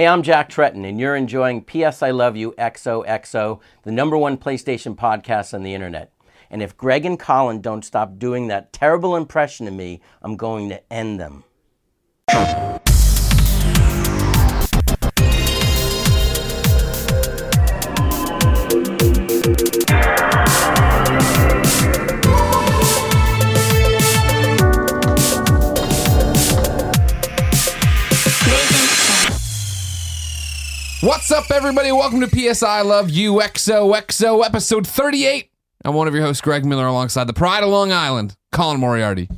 Hey, I'm Jack Tretton, and you're enjoying P.S. I Love You XOXO, the number one PlayStation podcast on the internet. And if Greg and Colin don't stop doing that terrible impression of me, I'm going to end them. What's up, everybody? Welcome to PS I Love You XOXO, episode 38. I'm one of your hosts, Greg Miller, alongside the Pride of Long Island, Colin Moriarty.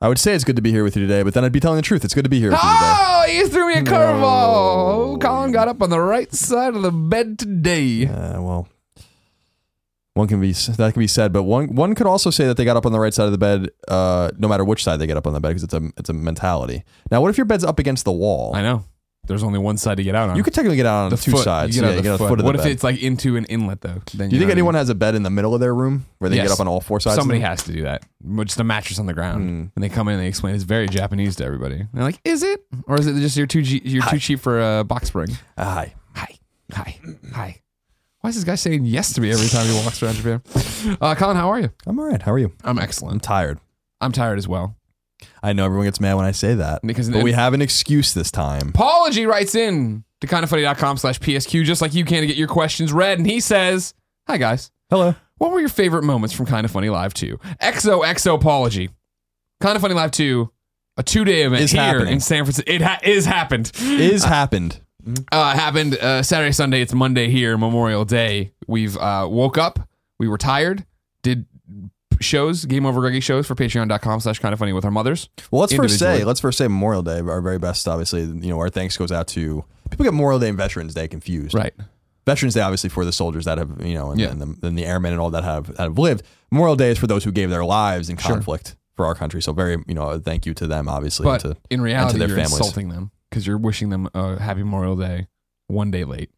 I would say it's good to be here with you today, but then I'd be telling the truth. It's good to be here with you today. Oh, you threw me a curveball. Colin got up on the right side of the bed today. Uh, well, one can be that can be said, but one one could also say that they got up on the right side of the bed, uh, no matter which side they get up on the bed, because it's a it's a mentality. Now, what if your bed's up against the wall? I know. There's only one side to get out on. You could technically get out on the two foot. sides. You get yeah, you get foot. foot what if bed. it's like into an inlet, though? Then Do you think know what I anyone mean? has a bed in the middle of their room where they Yes. get up on all four sides? Somebody has to do that. Just a mattress on the ground, Hmm. and they come in and they explain it's very Japanese to everybody. And they're like, "Is it, or is it just you're too G- you're too cheap for a box spring?" Ah, Hi. Hi, hi, hi. Why is this guy saying yes to me every time he walks around Japan? Uh, Colin, how are you? I'm all right. How are you? I'm I'm excellent. tired. I'm tired as well. I know everyone gets mad when I say that, Because- but we have an excuse this time. Apology writes in to kindafunny.com slash PSQ just like you can to get your questions read. And he says, Hi guys. Hello. What were your favorite moments from Kinda Funny Live 2? XOXO apology. Kinda Funny Live 2, a two day event Is here happening. in San Francisco. It ha- is happened. Is happened. uh, happened uh, Saturday, Sunday. It's Monday here, Memorial Day. We've uh, woke up. We were tired. Shows, Game Over Greggy shows for patreon.com slash kind of funny with our mothers. Well, let's first say let's first say Memorial Day, our very best. Obviously, you know, our thanks goes out to people get Memorial Day and Veterans Day confused. Right. Veterans Day, obviously, for the soldiers that have, you know, and, Yeah. and, the, and the airmen and all that have that have lived. Memorial Day is for those who gave their lives in conflict for our country. So, very, you know, a thank you to them, obviously. But and to, in reality, their you're families. insulting them because you're wishing them a happy Memorial Day one day late.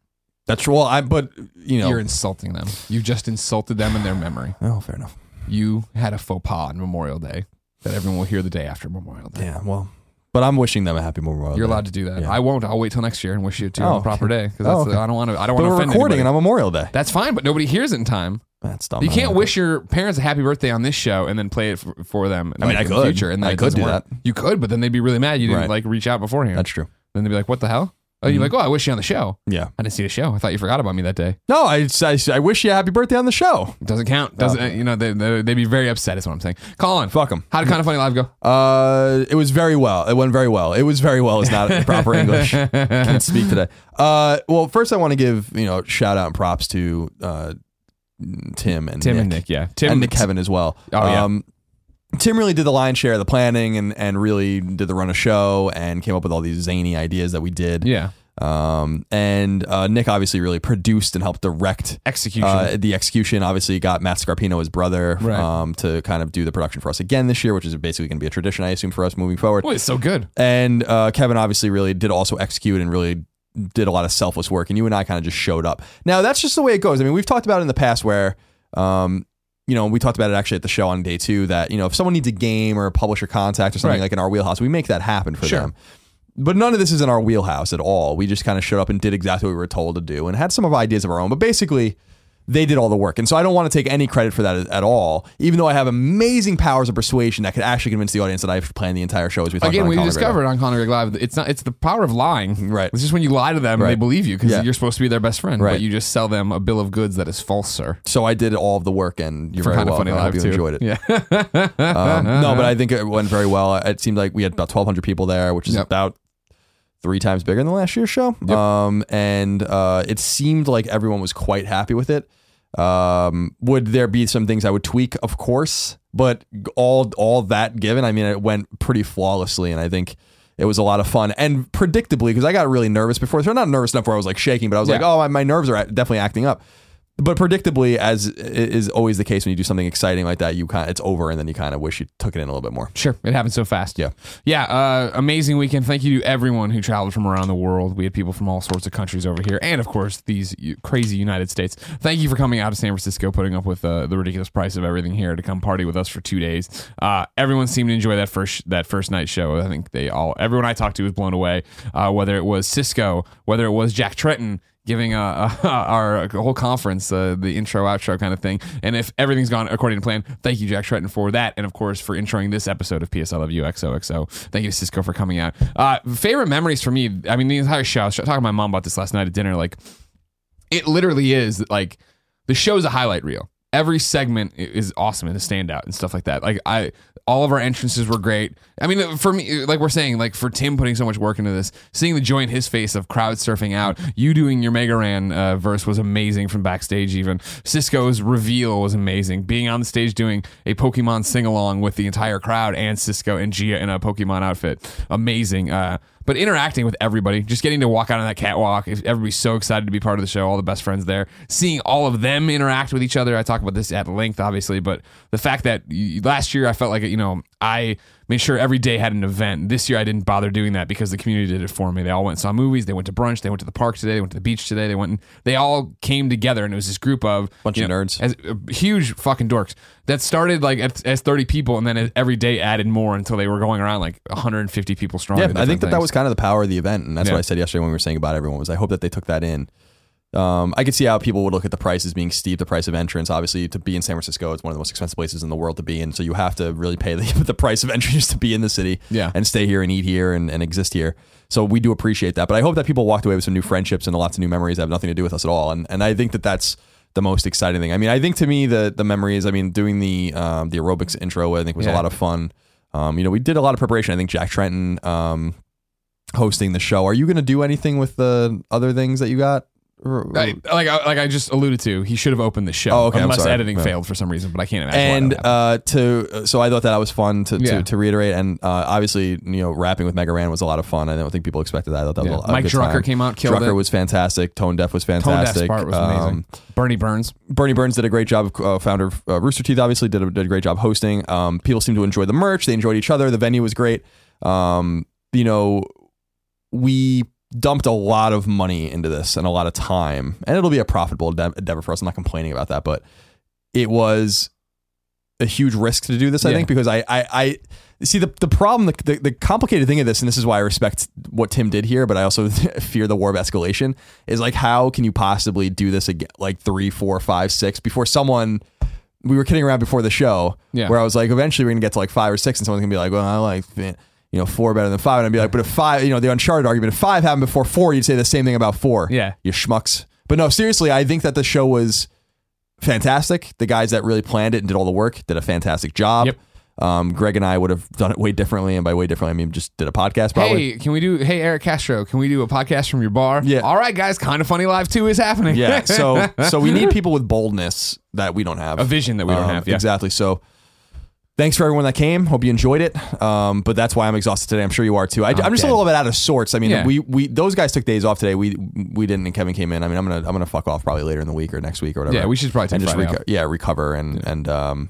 that's well, I. But you know, You're insulting them. You just insulted them in their memory. oh, fair enough. You had a faux pas on Memorial Day that everyone will hear the day after Memorial Day. Yeah, well, but I'm wishing them a happy Memorial. Day. You're Day. allowed to do that. Yeah. I won't. I'll wait till next year and wish you to Oh, on a oh, proper day because Oh, okay. I don't want to. I don't But want to we're offend recording anybody. and on Memorial Day. That's fine, but nobody hears it in time. That's dumb. You I can't don't wish your parents a happy birthday on this show and then play it for, for them. I mean, I in the could. future, and then I it could doesn't do work. that. You could, but then they'd be really mad you didn't Right. like reach out beforehand. That's true. then they'd be like, "What the hell?" Oh, you're like, "Oh, I wish you on the show." Yeah. I didn't see the show. I thought you forgot about me that day. No, I, I, I wish you a happy birthday on the show. It doesn't count. Doesn't Oh. you know? They, they, they'd be very upset. Is what I'm saying. Colin, fuck them. How did kind of funny live go? Uh, it was very well. It went very well. It was very well. Is not proper English. Can't speak today. Uh, well, first I want to give you know shout out and props to uh, Tim and Tim Nick, and Nick, yeah. Tim and Nick Kevin as well. Oh, yeah. Um, Tim really did the lion's share of the planning and and really did the run of show and came up with all these zany ideas that we did. Yeah, Um, and uh, Nick obviously really produced and helped direct execution. uh, the execution obviously got Matt Scarpino, his brother, Right. um, to kind of do the production for us again this year, which is basically going to be a tradition, I assume, for us moving forward. well, it's so good. And uh, Kevin obviously really did also execute and really did a lot of selfless work. And you and I kind of just showed up. Now that's just the way it goes. I mean, we've talked about it in the past where, um, you know, we talked about it actually at the show on day two that you know if someone needs a game or a publisher contact or something Right. like in our wheelhouse, we make that happen for Sure. them. But none of this is in our wheelhouse at all. We just kind of showed up and did exactly what we were told to do and had some of ideas of our own. But basically, they did all the work. And so I don't want to take any credit for that at, all, even though I have amazing powers of persuasion that could actually convince the audience that I've planned the entire show as we talked Again, about. on we discovered on Conor Greg Live, it's not. It's the power of lying. Right. It's just when you lie to them, Right. they believe you because Yeah. you're supposed to be their best friend, Right. but you just sell them a bill of goods that is false, sir. So I did all of the work, and you're For very kind of funny I hope you too. enjoyed it. Yeah. Um, no, but I think it went very well. It seemed like we had about 1,200 people there, which is Yep. about three times bigger than last year's show. Um, and uh, it seemed like everyone was quite happy with it. Um, would there be some things I would tweak? Of course, but all all that given, I mean, it went pretty flawlessly, and I think. It was a lot of fun and predictably because I got really nervous before. So I'm not nervous enough where I was like shaking, but I was like, oh, my, my nerves are definitely acting up. But predictably, as is always the case when you do something exciting like that, you kind of, it's over, and then you kind of wish you took it in a little bit more. Sure, it happened so fast. Yeah. yeah. Uh, amazing weekend. Thank you to everyone who traveled from around the world. We had people from all sorts of countries over here, and of course these crazy United States. Thank you for coming out to San Francisco, putting up with uh, the ridiculous price of everything here to come party with us for two days. Uh, everyone seemed to enjoy that first that first night show. I think they all everyone I talked to was blown away. Uh, whether it was Cisco, whether it was Jack Tretton giving uh, our whole conference uh, the intro outro kind of thing and if everything's gone according to plan thank you jack Tretton for that and of course for introing this episode of ps i love thank you cisco for coming out uh, favorite memories for me i mean the entire show i was talking to my mom about this last night at dinner like it literally is like the show's a highlight reel. Every segment is awesome and a standout and stuff like that. Like I, all of our entrances were great. I mean, for me, like we're saying, like for Tim putting so much work into this, seeing the joy in his face of crowd surfing out, you doing your Mega Ran uh, verse was amazing from backstage. Even Cisco's reveal was amazing. Being on the stage doing a Pokemon sing along with the entire crowd and Cisco and Gia in a Pokemon outfit, amazing. Uh, but interacting with everybody, just getting to walk out on that catwalk, everybody's so excited to be part of the show, all the best friends there, seeing all of them interact with each other. I talk about this at length, obviously, but the fact that last year I felt like, you know, I made sure every day had an event. This year I didn't bother doing that because the community did it for me. They all went and saw movies, they went to brunch, they went to the park today, they went to the beach today, they went and they all came together and it was this group of Bunch you of know, nerds. as uh, huge fucking dorks that started like as, as 30 people and then every day added more until they were going around like 150 people strong. Yeah, I think that different that was kind of the power of the event, and that's Yeah. what I said yesterday when we were saying about everyone. Was I hope that they took that in. Um, I could see how people would look at the price as being steep, the price of entrance. Obviously, to be in San Francisco, it's one of the most expensive places in the world to be in. So you have to really pay the, the price of entrance to be in the city Yeah. and stay here and eat here and, and exist here. So we do appreciate that. But I hope that people walked away with some new friendships and lots of new memories that have nothing to do with us at all. And and I think that that's the most exciting thing. I mean, I think to me the the memories. I mean, doing the um, the aerobics intro, I think was a lot of fun. Um, you know, we did a lot of preparation. I think Jack Tretton um, hosting the show. Are you going to do anything with the other things that you got? I, like I, like I just alluded to, he should have opened the show Oh, okay, I'm unless sorry. editing Yeah. failed for some reason. But I can't imagine. why that and uh, to so I thought that was fun to, Yeah. to, to reiterate, and uh, obviously you know rapping with Mega Ran was a lot of fun. I don't think people expected that. I thought that Yeah. was a, a Mike good Drucker time. came out, killed Drucker it. was fantastic. Tone Deaf was Tone Deaf's fantastic. part was amazing. Um, Burnie Burns. Burnie Burns did a great job. Uh, founder of uh, Rooster Teeth obviously did a, did a great job hosting. Um, people seemed to enjoy the merch. They enjoyed each other. The venue was great. Um, you know, we dumped a lot of money into this and a lot of time, and it'll be a profitable ende- endeavor for us. I'm not complaining about that, but it was a huge risk to do this. I Yeah. think because I I, I see the the problem, the, the the complicated thing of this, and this is why I respect what Tim did here, but I also fear the war of escalation. Is like how can you possibly do this again, like three, four, five, six before someone. We were kidding around before the show, Yeah. where I was like, eventually we're gonna get to like five or six, and someone's gonna be like, "Well, I like you know four better than five. and I'd be like, "But if five, you know, the Uncharted argument, if five happened before four, you'd say the same thing about four. Yeah. you schmucks." But no, seriously, I think that the show was fantastic. The guys that really planned it and did all the work did a fantastic job. Yep. Um, Greg and I would have done it way differently, and by way differently, I mean just did a podcast probably. Hey, can we do? Hey, Eric Castro, can we do a podcast from your bar? Yeah. All right, guys. Kind of funny live two is happening. Yeah, so so we need people with boldness that we don't have, a vision that we don't Um, have. Yeah. Exactly. So thanks for everyone that came. Hope you enjoyed it. Um, but that's why I'm exhausted today. I'm sure you are too. I, am just a little bit out of sorts. I mean, Yeah. we we those guys took days off today. We we didn't, and Kevin came in. I mean, I'm gonna I'm gonna fuck off probably later in the week or next week or whatever. Yeah, we should probably take and just reco- yeah recover and and um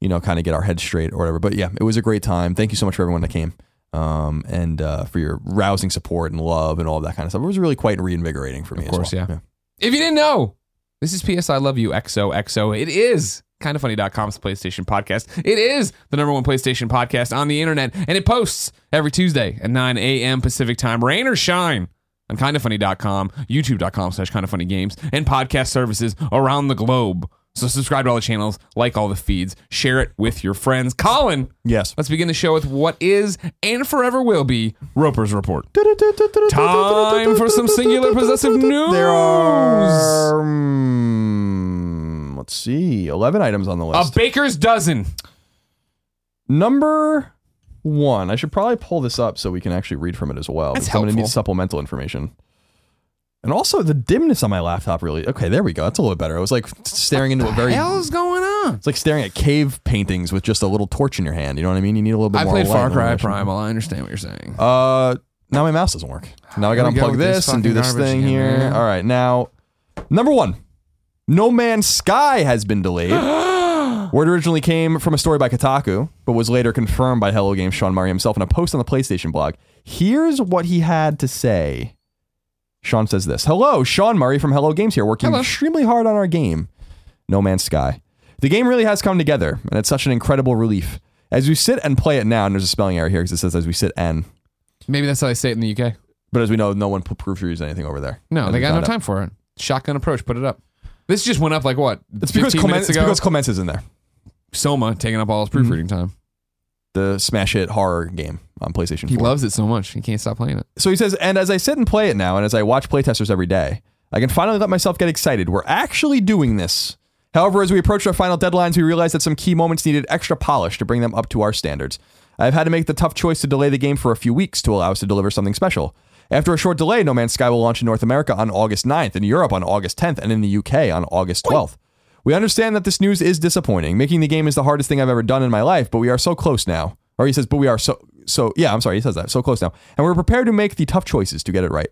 you know kind of get our heads straight or whatever. But yeah, it was a great time. Thank you so much for everyone that came. Um and uh, for your rousing support and love and all that kind of stuff. It was really quite reinvigorating for me. Of course, well. yeah. If you didn't know, this is PS I Love You XOXO. It is kindafunny.com's PlayStation podcast. It is the number one PlayStation podcast on the internet, and it posts every Tuesday at 9 a.m. Pacific time, rain or shine, on kindafunny.com, youtube.com slash kindafunnygames, and podcast services around the globe. So subscribe to all the channels, like all the feeds, share it with your friends. Colin, Yes. let's begin the show with what is and forever will be Roper's Report. Time for some singular possessive news. There are, um, let's see, 11 items on the list. A baker's dozen. Number one, I should probably pull this up so we can actually read from it as well. That's because I'm going to need supplemental information. And also the dimness on my laptop really. Okay, there we go. That's a little better. I was like staring into a very. hell's going on? It's like staring at cave paintings with just a little torch in your hand. You know what I mean? You need a little bit I more. I played Far Cry. Primal. I understand what you're saying. Uh, now my mouse doesn't work. Now I got to we go unplug this this and do this thing here. man. All right, now number one, No Man's Sky has been delayed. Word originally came from a story by Kotaku, but was later confirmed by Hello Games Sean Murray himself in a post on the PlayStation blog. Here's what he had to say. Sean says this Hello, Sean Murray from Hello Games here, working Hello. extremely hard on our game, No Man's Sky. The game really has come together, and it's such an incredible relief. As we sit and play it now, and there's a spelling error here because it says as we sit and, Maybe that's how they say it in the UK. but as we know, no one proofreads anything over there. No, As they got no out. time for it. Shotgun approach, put it up. This just went up like what? It's because 15 Clement, it's because Clements is in there. Soma taking up all his proofreading mm-hmm. time. The smash hit horror game on PlayStation He 4. loves it so much he can't stop playing it. So he says, and as I sit and play it now, and as I watch playtesters every day, I can finally let myself get excited. We're actually doing this. However, as we approach our final deadlines, we realize that some key moments needed extra polish to bring them up to our standards. I've had to make the tough choice to delay the game for a few weeks to allow us to deliver something special. After a short delay, No Man's Sky will launch in North America on August 9th, in Europe on August 10th, and in the UK on August 12th. We understand that this news is disappointing. Making the game is the hardest thing I've ever done in my life, but we are so close now. Or he says, but we are so so yeah, I'm sorry, he says that. So close now. And we're prepared to make the tough choices to get it right.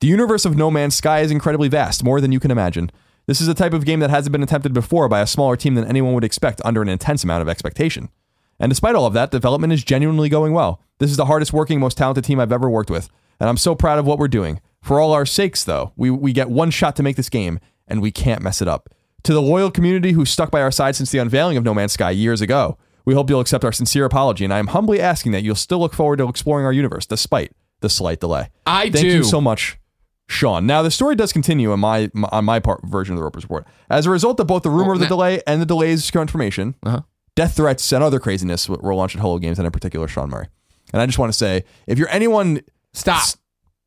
The universe of No Man's Sky is incredibly vast, more than you can imagine. This is a type of game that hasn't been attempted before by a smaller team than anyone would expect under an intense amount of expectation. And despite all of that, development is genuinely going well. This is the hardest working, most talented team I've ever worked with, and I'm so proud of what we're doing. For all our sakes, though, we, we get one shot to make this game, and we can't mess it up. To the loyal community who stuck by our side since the unveiling of No Man's Sky years ago, we hope you'll accept our sincere apology, and I am humbly asking that you'll still look forward to exploring our universe despite the slight delay. I Thank do. you so much, Sean. Now the story does continue on my on my part version of the Roper's report. As a result of both the rumor Oh, of the delay and the delays confirmation, Uh-huh. death threats and other craziness were launched at Hello Games and in particular Sean Murray. And I just want to say, if you're anyone, Stop.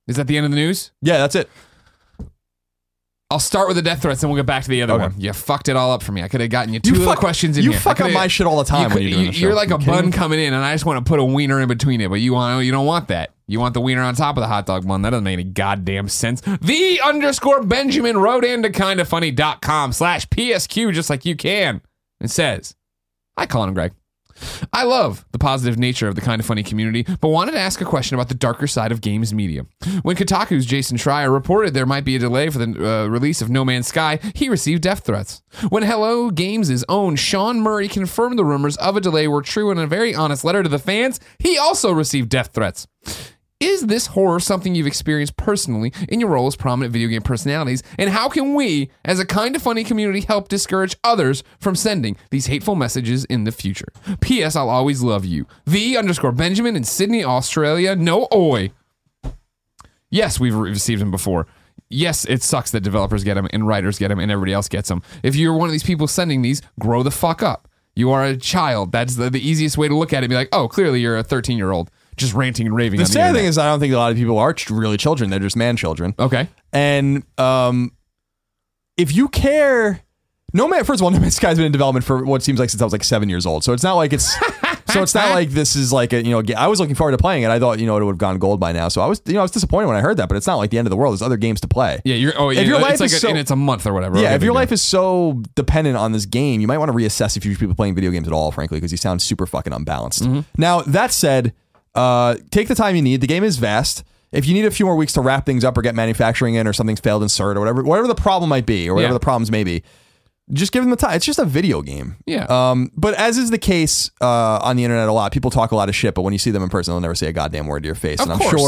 Is that the end of the news? yeah, that's it. I'll start with the death threats, and we'll get back to the other Okay. one. You fucked it all up for me. I could have gotten you two You little questions in you here. I fuck up coulda- my shit all the time you when you're doing the show. You're like You a kidding bun me? coming in, and I just want to put a wiener in between it. But you want you don't want that. You want the wiener on top of the hot dog bun. That doesn't make any goddamn sense. The underscore Benjamin wrote into kindafunny.com slash PSQ just like you can. It says, Hi, Colin and Greg. I love the positive nature of the kind of funny community, but wanted to ask a question about the darker side of games media. When Kotaku's Jason Schreier reported there might be a delay for the uh, release of No Man's Sky, he received death threats. When Hello Games' own Sean Murray confirmed the rumors of a delay were true in a very honest letter to the fans, he also received death threats. Is this horror something you've experienced personally in your role as prominent video game personalities? And how can we, as a kind of funny community, help discourage others from sending these hateful messages in the future? P.S. I'll always love you. The underscore Benjamin in Sydney, Australia. No oi. Yes, we've received them before. Yes, it sucks that developers get them and writers get them and everybody else gets them. If you're one of these people sending these, grow the fuck up. You are a child. That's the, the easiest way to look at it. Be like, oh, clearly you're a 13 year old just ranting and raving. The on the sad thing is, I don't think a lot of people are ch- really children. They're just man children. okay. And um, if you care, No Man. First of all, No Man's Sky's been in development for what seems like since I was like seven years old. So it's not like it's. so it's not like this is like a you know. ga- I was looking forward to playing it. I thought you know it would have gone gold by now. So I was you know I was disappointed when I heard that. But it's not like the end of the world. There's other games to play. Yeah, you're. Oh, If yeah, your it's life like is a, so- and it's a month or whatever. Yeah, Okay, if your big life deal. is so dependent on this game, you might want to reassess if you should be playing video games at all, frankly, because you sound super fucking unbalanced. Mm-hmm. Now, that said, uh, take the time you need. The game is vast. If you need a few more weeks to wrap things up or get manufacturing in or something's failed in CERT or whatever, whatever the problem might be or whatever Yeah. the problems may be, just give them the time. It's just a video game. Yeah. Um, but as is the case uh, on the internet a lot, people talk a lot of shit, but when you see them in person, they'll never say a goddamn word to your face. Of and I'm course.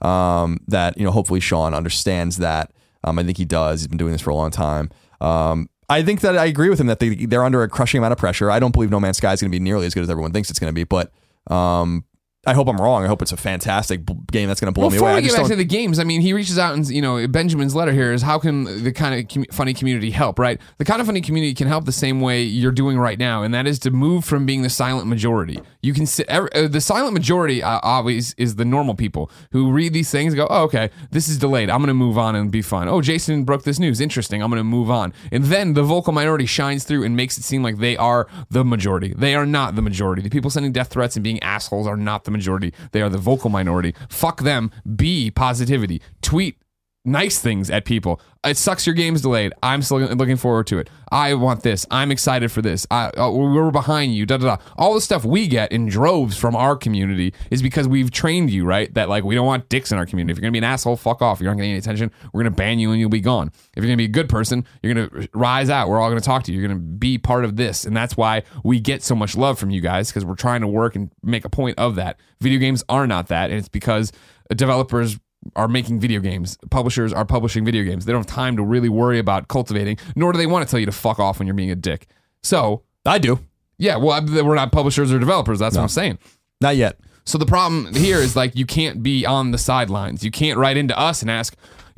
sure um, that you know, hopefully Sean understands that. Um, I think he does. He's been doing this for a long time. Um, I think that I agree with him that they, they're under a crushing amount of pressure. I don't believe No Man's Sky is going to be nearly as good as everyone thinks it's going to be, but um, I hope I'm wrong. I hope it's a fantastic b- game that's going to blow Well, me away. I we get back to the games, I mean, he reaches out and you know Benjamin's letter here is how can the kind of com- funny community help? Right, the kind of funny community can help the same way you're doing right now, and that is to move from being the silent majority. You can sit, er, uh, the silent majority uh, always is the normal people who read these things, and go, oh, okay, this is delayed. I'm going to move on and be fine. Oh, Jason broke this news. Interesting. I'm going to move on, and then the vocal minority shines through and makes it seem like they are the majority. They are not the majority. The people sending death threats and being assholes are not the majority. They are the vocal minority. Fuck them. Be positivity. Tweet nice things at people. It sucks your game's delayed. I'm still looking forward to it. I want this. I'm excited for this. I, uh, we're behind you. Da da da. All the stuff we get in droves from our community is because we've trained you, right? That like we don't want dicks in our community. If you're gonna be an asshole, fuck off. You're not getting any attention, we're gonna ban you and you'll be gone. If you're gonna be a good person, you're gonna rise out. We're all gonna talk to you. You're gonna be part of this, and that's why we get so much love from you guys because we're trying to work and make a point of that. Video games are not that, and it's because developers are making video games. Publishers are publishing video games. They don't have time to really worry about cultivating, nor do they want to tell you to fuck off when you're being a dick. So, I do. yeah, well, I- we're not publishers or developers. That's what I'm saying. Not yet. So the problem here is like you can't be on the sidelines. You can't write into us and ask,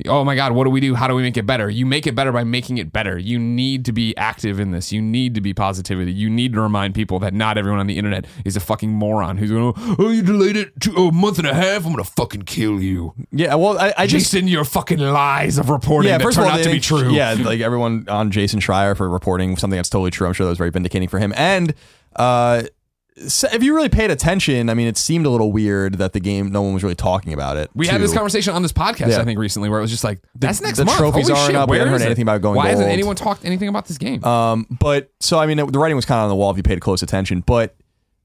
"Oh my god, what do we do? How do we make it better?" You make it better by making it better. You need to be active in this. You need to be positivity. You need to remind people that not everyone on the internet is a fucking moron who's going, to, "Oh, you delayed it to a month and a half. I'm gonna fucking kill you." Yeah. Well, I, I just Jason, your fucking lies of reporting yeah. that First of all, out to be true. Yeah, like everyone on Jason Schreier for reporting something that's totally true. I'm sure that was very vindicating for him. And uh, if you really paid attention, I mean, it seemed a little weird that the game no one was really talking about it. We had this conversation on this podcast, Yeah. I think, recently, where it was just like, "That's next the month." trophies Holy aren't shit, up. We where haven't heard is it? anything about going Why hasn't gold. anyone talked anything about this game? Um, but so I mean, the writing was kind of on the wall if you paid close attention. But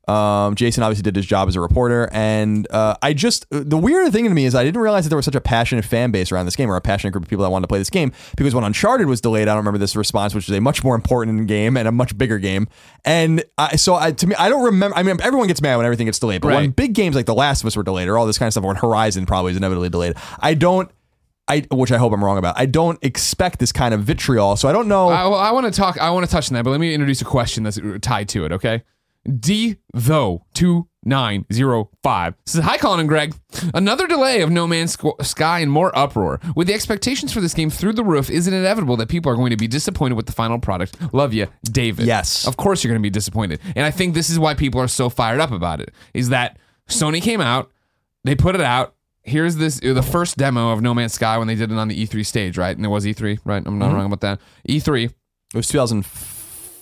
um, Jason obviously did his job as a reporter, and uh, I just the weird thing to me is I didn't realize that there was such a passionate fan base around this game, or a passionate group of people that wanted to play this game. Because when Uncharted was delayed, I don't remember this response, which is a much more important game and a much bigger game. And I, so I, to me, I don't remember. I mean, everyone gets mad when everything gets delayed, but when big games like The Last of Us were delayed, or all this kind of stuff, or when Horizon probably is inevitably delayed, I don't. I, which I hope I'm wrong about. I don't expect this kind of vitriol, so I don't know. I, I want to talk. I want to touch on that, but let me introduce a question that's tied to it. Okay, D though two nine zero five says hi, Colin and Greg. Another delay of No Man's Sky and more uproar. With the expectations for this game through the roof, is it inevitable that people are going to be disappointed with the final product? Love you, David. Yes. of course you're going to be disappointed, and I think this is why people are so fired up about it. Is that Sony came out, they put it out. Here's this uh, the first demo of No Man's Sky when they did it on the E3 stage, right? And it was E3, right? I'm not mm-hmm. wrong about that. E3 it was 2000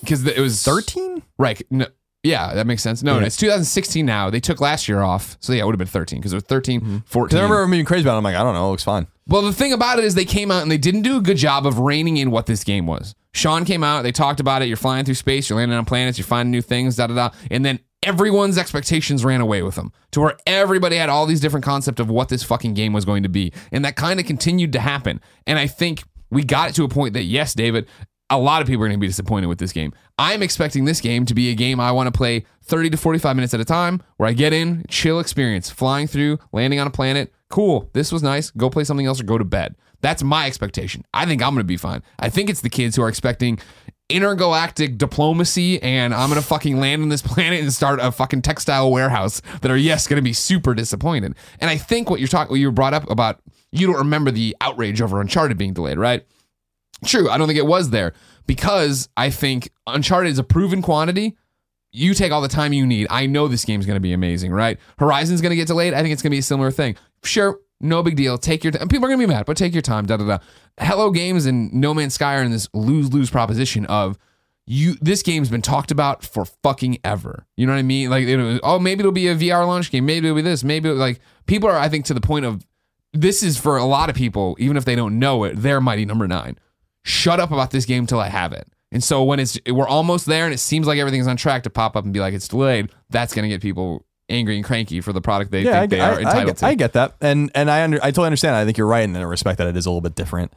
because it was 13, right. No, yeah, that makes sense. No, it's 2016 now. They took last year off, so yeah, it would have been 13 because it was 13, mm-hmm. 14. I remember being crazy about it. I'm like, I don't know, it looks fine. Well, the thing about it is they came out and they didn't do a good job of reining in what this game was. Sean came out, they talked about it. You're flying through space, you're landing on planets, you're finding new things, da da da. And then everyone's expectations ran away with them to where everybody had all these different concepts of what this fucking game was going to be. And that kind of continued to happen. And I think we got it to a point that, yes, David, a lot of people are going to be disappointed with this game. I'm expecting this game to be a game I want to play 30 to 45 minutes at a time where I get in, chill experience, flying through, landing on a planet. Cool. This was nice. Go play something else or go to bed. That's my expectation. I think I'm going to be fine. I think it's the kids who are expecting intergalactic diplomacy and I'm going to fucking land on this planet and start a fucking textile warehouse that are, yes, going to be super disappointed. And I think what you're talking, what you brought up about, you don't remember the outrage over Uncharted being delayed, right? True, I don't think it was there because I think Uncharted is a proven quantity. You take all the time you need. I know this game's going to be amazing, right? Horizon's going to get delayed. I think it's going to be a similar thing. Sure, no big deal. Take your time. People are going to be mad, but take your time. Da da da. Hello Games and No Man's Sky are in this lose lose proposition of you. This game's been talked about for fucking ever. You know what I mean? Like, it was, oh, maybe it'll be a VR launch game. Maybe it'll be this. Maybe like people are. I think to the point of this is for a lot of people, even if they don't know it, they're mighty number nine. Shut up about this game till I have it. And so when it's we're almost there and it seems like everything's on track to pop up and be like it's delayed, that's gonna get people angry and cranky for the product they Yeah, I, think they I- are I entitled get, to. I get that, and and I under, I totally understand. I think you're right in the respect that it is a little bit different.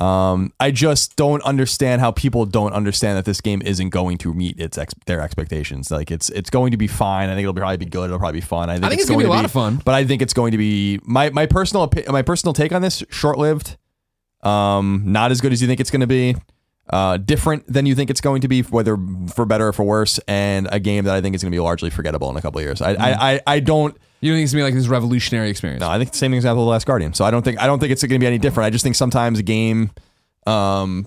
Um, I just don't understand how people don't understand that this game isn't going to meet its ex- their expectations. Like it's it's going to be fine. I think it'll probably be good. It'll probably be fun. I think, think it's gonna be a lot of fun. But I think it's going to be my my personal my personal take on this short lived. Um, not as good as you think it's going to be. Uh, different than you think it's going to be, whether for better or for worse, and a game that I think is going to be largely forgettable in a couple of years. I, I, I, I don't. you don't think it's gonna be like this revolutionary experience? No, I think the same thing as Apple The Last Guardian. So I don't think I don't think it's going to be any different. I just think sometimes a game, um,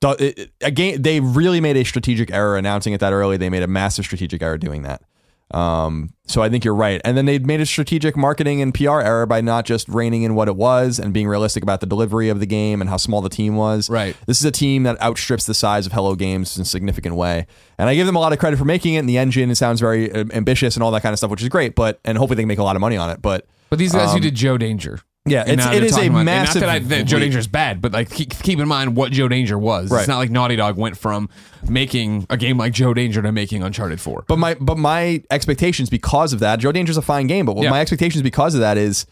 do- it- it- a game they really made a strategic error announcing it that early. They made a massive strategic error doing that. Um, so I think you're right. And then they'd made a strategic marketing and PR error by not just reining in what it was and being realistic about the delivery of the game and how small the team was. Right. This is a team that outstrips the size of Hello Games in a significant way. And I give them a lot of credit for making it. And the engine it sounds very uh, ambitious and all that kind of stuff, which is great. But and hopefully they can make a lot of money on it. But But these guys Um, who did Joe Danger, Yeah, it's it is a about- massive. Not that, I, that Joe. Danger is bad, but like keep, keep in mind what Joe Danger was. Right. It's not like Naughty Dog went from making a game like Joe Danger to making Uncharted Four. But my but my expectations because of that, Joe Danger's a fine game, but Yeah. my expectations because of that is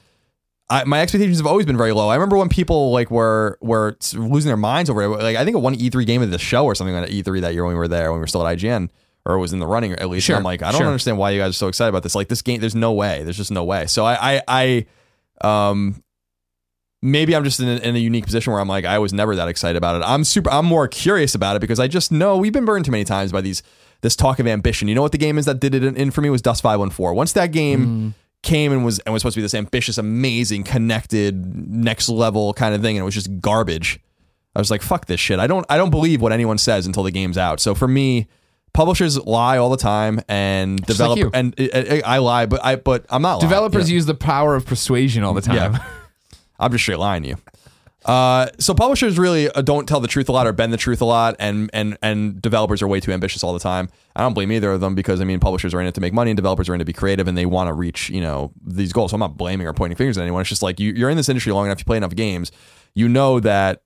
I, my expectations have always been very low. I remember when people like were were losing their minds over it. Like I think it won E3 game of the show or something on E3 that year when we were there when we were still at IGN or was in the running at least. Sure, And I'm like, I don't sure. understand why you guys are so excited about this. Like this game, there's no way. There's just no way. So I I, I um maybe I'm just in a, in a unique position where I'm like I was never that excited about it. I'm super. I'm more curious about it because I just know we've been burned too many times by these this talk of ambition. You know what the game is that did it in, in for me was Dust Five One Four. Once that game came and was and was supposed to be this ambitious, amazing, connected, next level kind of thing, and it was just garbage. I was like, fuck this shit. I don't I don't believe what anyone says until the game's out. So for me. Publishers lie all the time, and like develop you. and uh, I lie, but I but I'm not lying, Developers you know? use the power of persuasion all the time. Yeah. I'm just straight lying to you. Uh, so publishers really uh, don't tell the truth a lot or bend the truth a lot, and and and developers are way too ambitious all the time. I don't blame either of them because I mean publishers are in it to make money and developers are in it to be creative and they want to reach you know these goals. So I'm not blaming or pointing fingers at anyone. It's just like you, you're in this industry long enough, you play enough games, you know that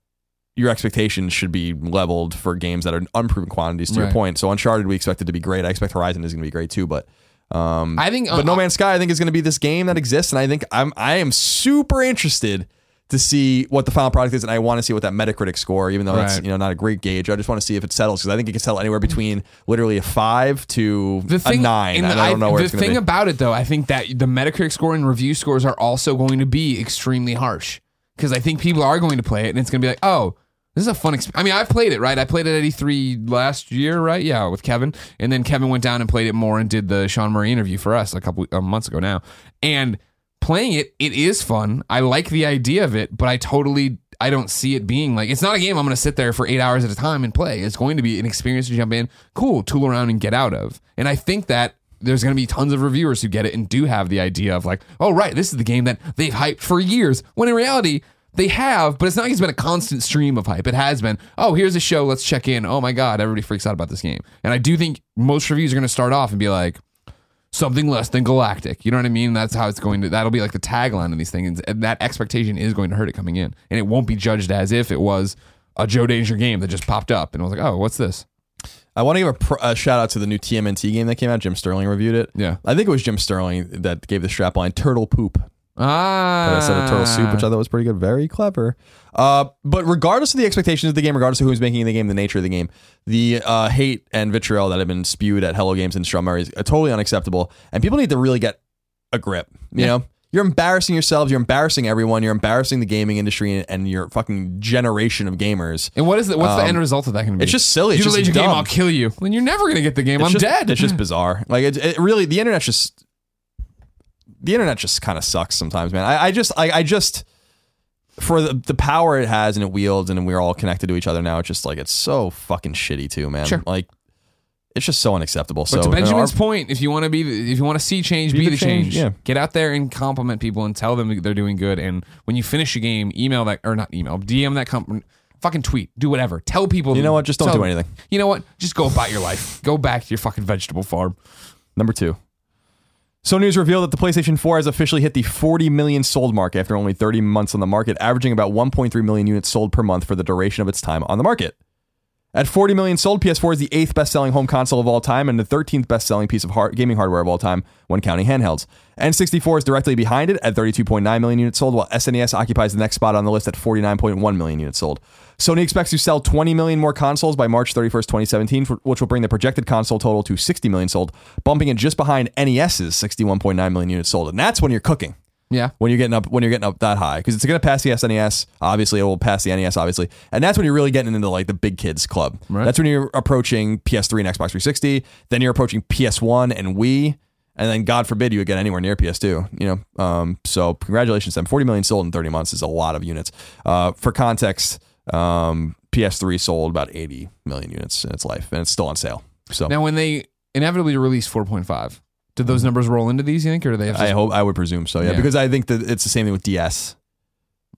your expectations should be leveled for games that are unproven quantities. To your point, so Uncharted we expect it to be great. I expect Horizon is going to be great too, but. Um, I think, but uh, No Man's Sky, I think, is going to be this game that exists, and I think I'm I am super interested to see what the final product is, and I want to see what that Metacritic score, even though that's you know not a great gauge. I just want to see if it settles because I think it can settle anywhere between literally a five to The thing, a nine. and And I don't know where the it's going to thing be. about it, though, I think that the Metacritic score and review scores are also going to be extremely harsh because I think people are going to play it and it's going to be like, oh, this is a fun experience. I mean, I've played it, right? I played it at E3 last year, right? Yeah, with Kevin, and then Kevin went down and played it more and did the Sean Murray interview for us a couple uh, months ago now, and playing it, it is fun. I like the idea of it, but I totally. I don't see it being like it's not a game I'm going to sit there for eight hours at a time and play. It's going to be an experience to jump in, cool, tool around, and get out of. And I think that there's going to be tons of reviewers who get it and do have the idea of like, oh right, this is the game that they've hyped for years. When in reality, they have, but it's not like it's been a constant stream of hype. It has been, oh, here's a show, let's check in. Oh my god, everybody freaks out about this game. And I do think most reviews are going to start off and be like, something less than galactic. You know what I mean? That's how it's going to. That'll be like the tagline of these things, and that expectation is going to hurt it coming in, and it won't be judged as if it was a Joe Danger game that just popped up, and I was like, oh, what's this? I want to give a, pr- a shout out to the new TMNT game that came out. Jim Sterling reviewed it. Yeah. I think it was Jim Sterling that gave the strap line "Turtle Poop." Ah, instead of turtle soup, which I thought was pretty good. Very clever. Uh, but regardless of the expectations of the game, regardless of who's making the game, the nature of the game, the uh, hate and vitriol that have been spewed at Hello Games and Strummer is uh, totally unacceptable. And people need to really get a grip. You Yeah. know, you're embarrassing yourselves. You're embarrassing everyone. You're embarrassing the gaming industry and, your fucking generation of gamers. And what is the, what's the Um, end result of that going to be? it's just silly. It's You just your game. I'll kill you. Then you're never going to get the game. It's I'm just, dead. It's just bizarre. Like it, it really, the internet's just, the internet just kind of sucks sometimes, man. I, I just, I, I just, for the, the power it has and it wields, and we're all connected to each other now. It's just like it's so fucking shitty too, man. Sure. Like it's just so unacceptable. But so to you know, Benjamin's our- point, if you want to be, the- if you want to see change, be, Be the, the change. change, yeah. Get out there and compliment people and tell them they're doing good. And when you finish a game, email that or not email, DM that company, fucking tweet, do whatever. Tell people. You know what? Just don't tell- do anything. You know what? Just go about your life. Go back to your fucking vegetable farm. Number two. Sony has revealed that the PlayStation 4 has officially hit the 40 million sold mark after only 30 months on the market, averaging about 1.3 million units sold per month for the duration of its time on the market. At 40 million sold, PS4 is the eighth best-selling home console of all time and the 13th best-selling piece of hard- gaming hardware of all time when counting handhelds. N64 is directly behind it at 32.9 million units sold, while SNES occupies the next spot on the list at 49.1 million units sold. Sony expects to sell 20 million more consoles by March 31st, 2017, which will bring the projected console total to 60 million sold, bumping it just behind NES's 61.9 million units sold. And that's when you're cooking Yeah. when you're getting up when you're getting up that high because it's going to pass the SNES. Obviously, it will pass the NES. Obviously, and that's when you're really getting into like the big kids club. Right. That's when you're approaching PS3 and Xbox 360. Then you're approaching PS1 and Wii, and then God forbid you get anywhere near PS2. You know, um, so congratulations to them. 40 million sold in 30 months is a lot of units. Uh, for context, um, PS3 sold about 80 million units in its life, and it's still on sale. So Now, when they inevitably release 4.5, did those numbers roll into these? You think, or do they have I hope I would presume so. Yeah, Yeah. because I think that it's the same thing with DS.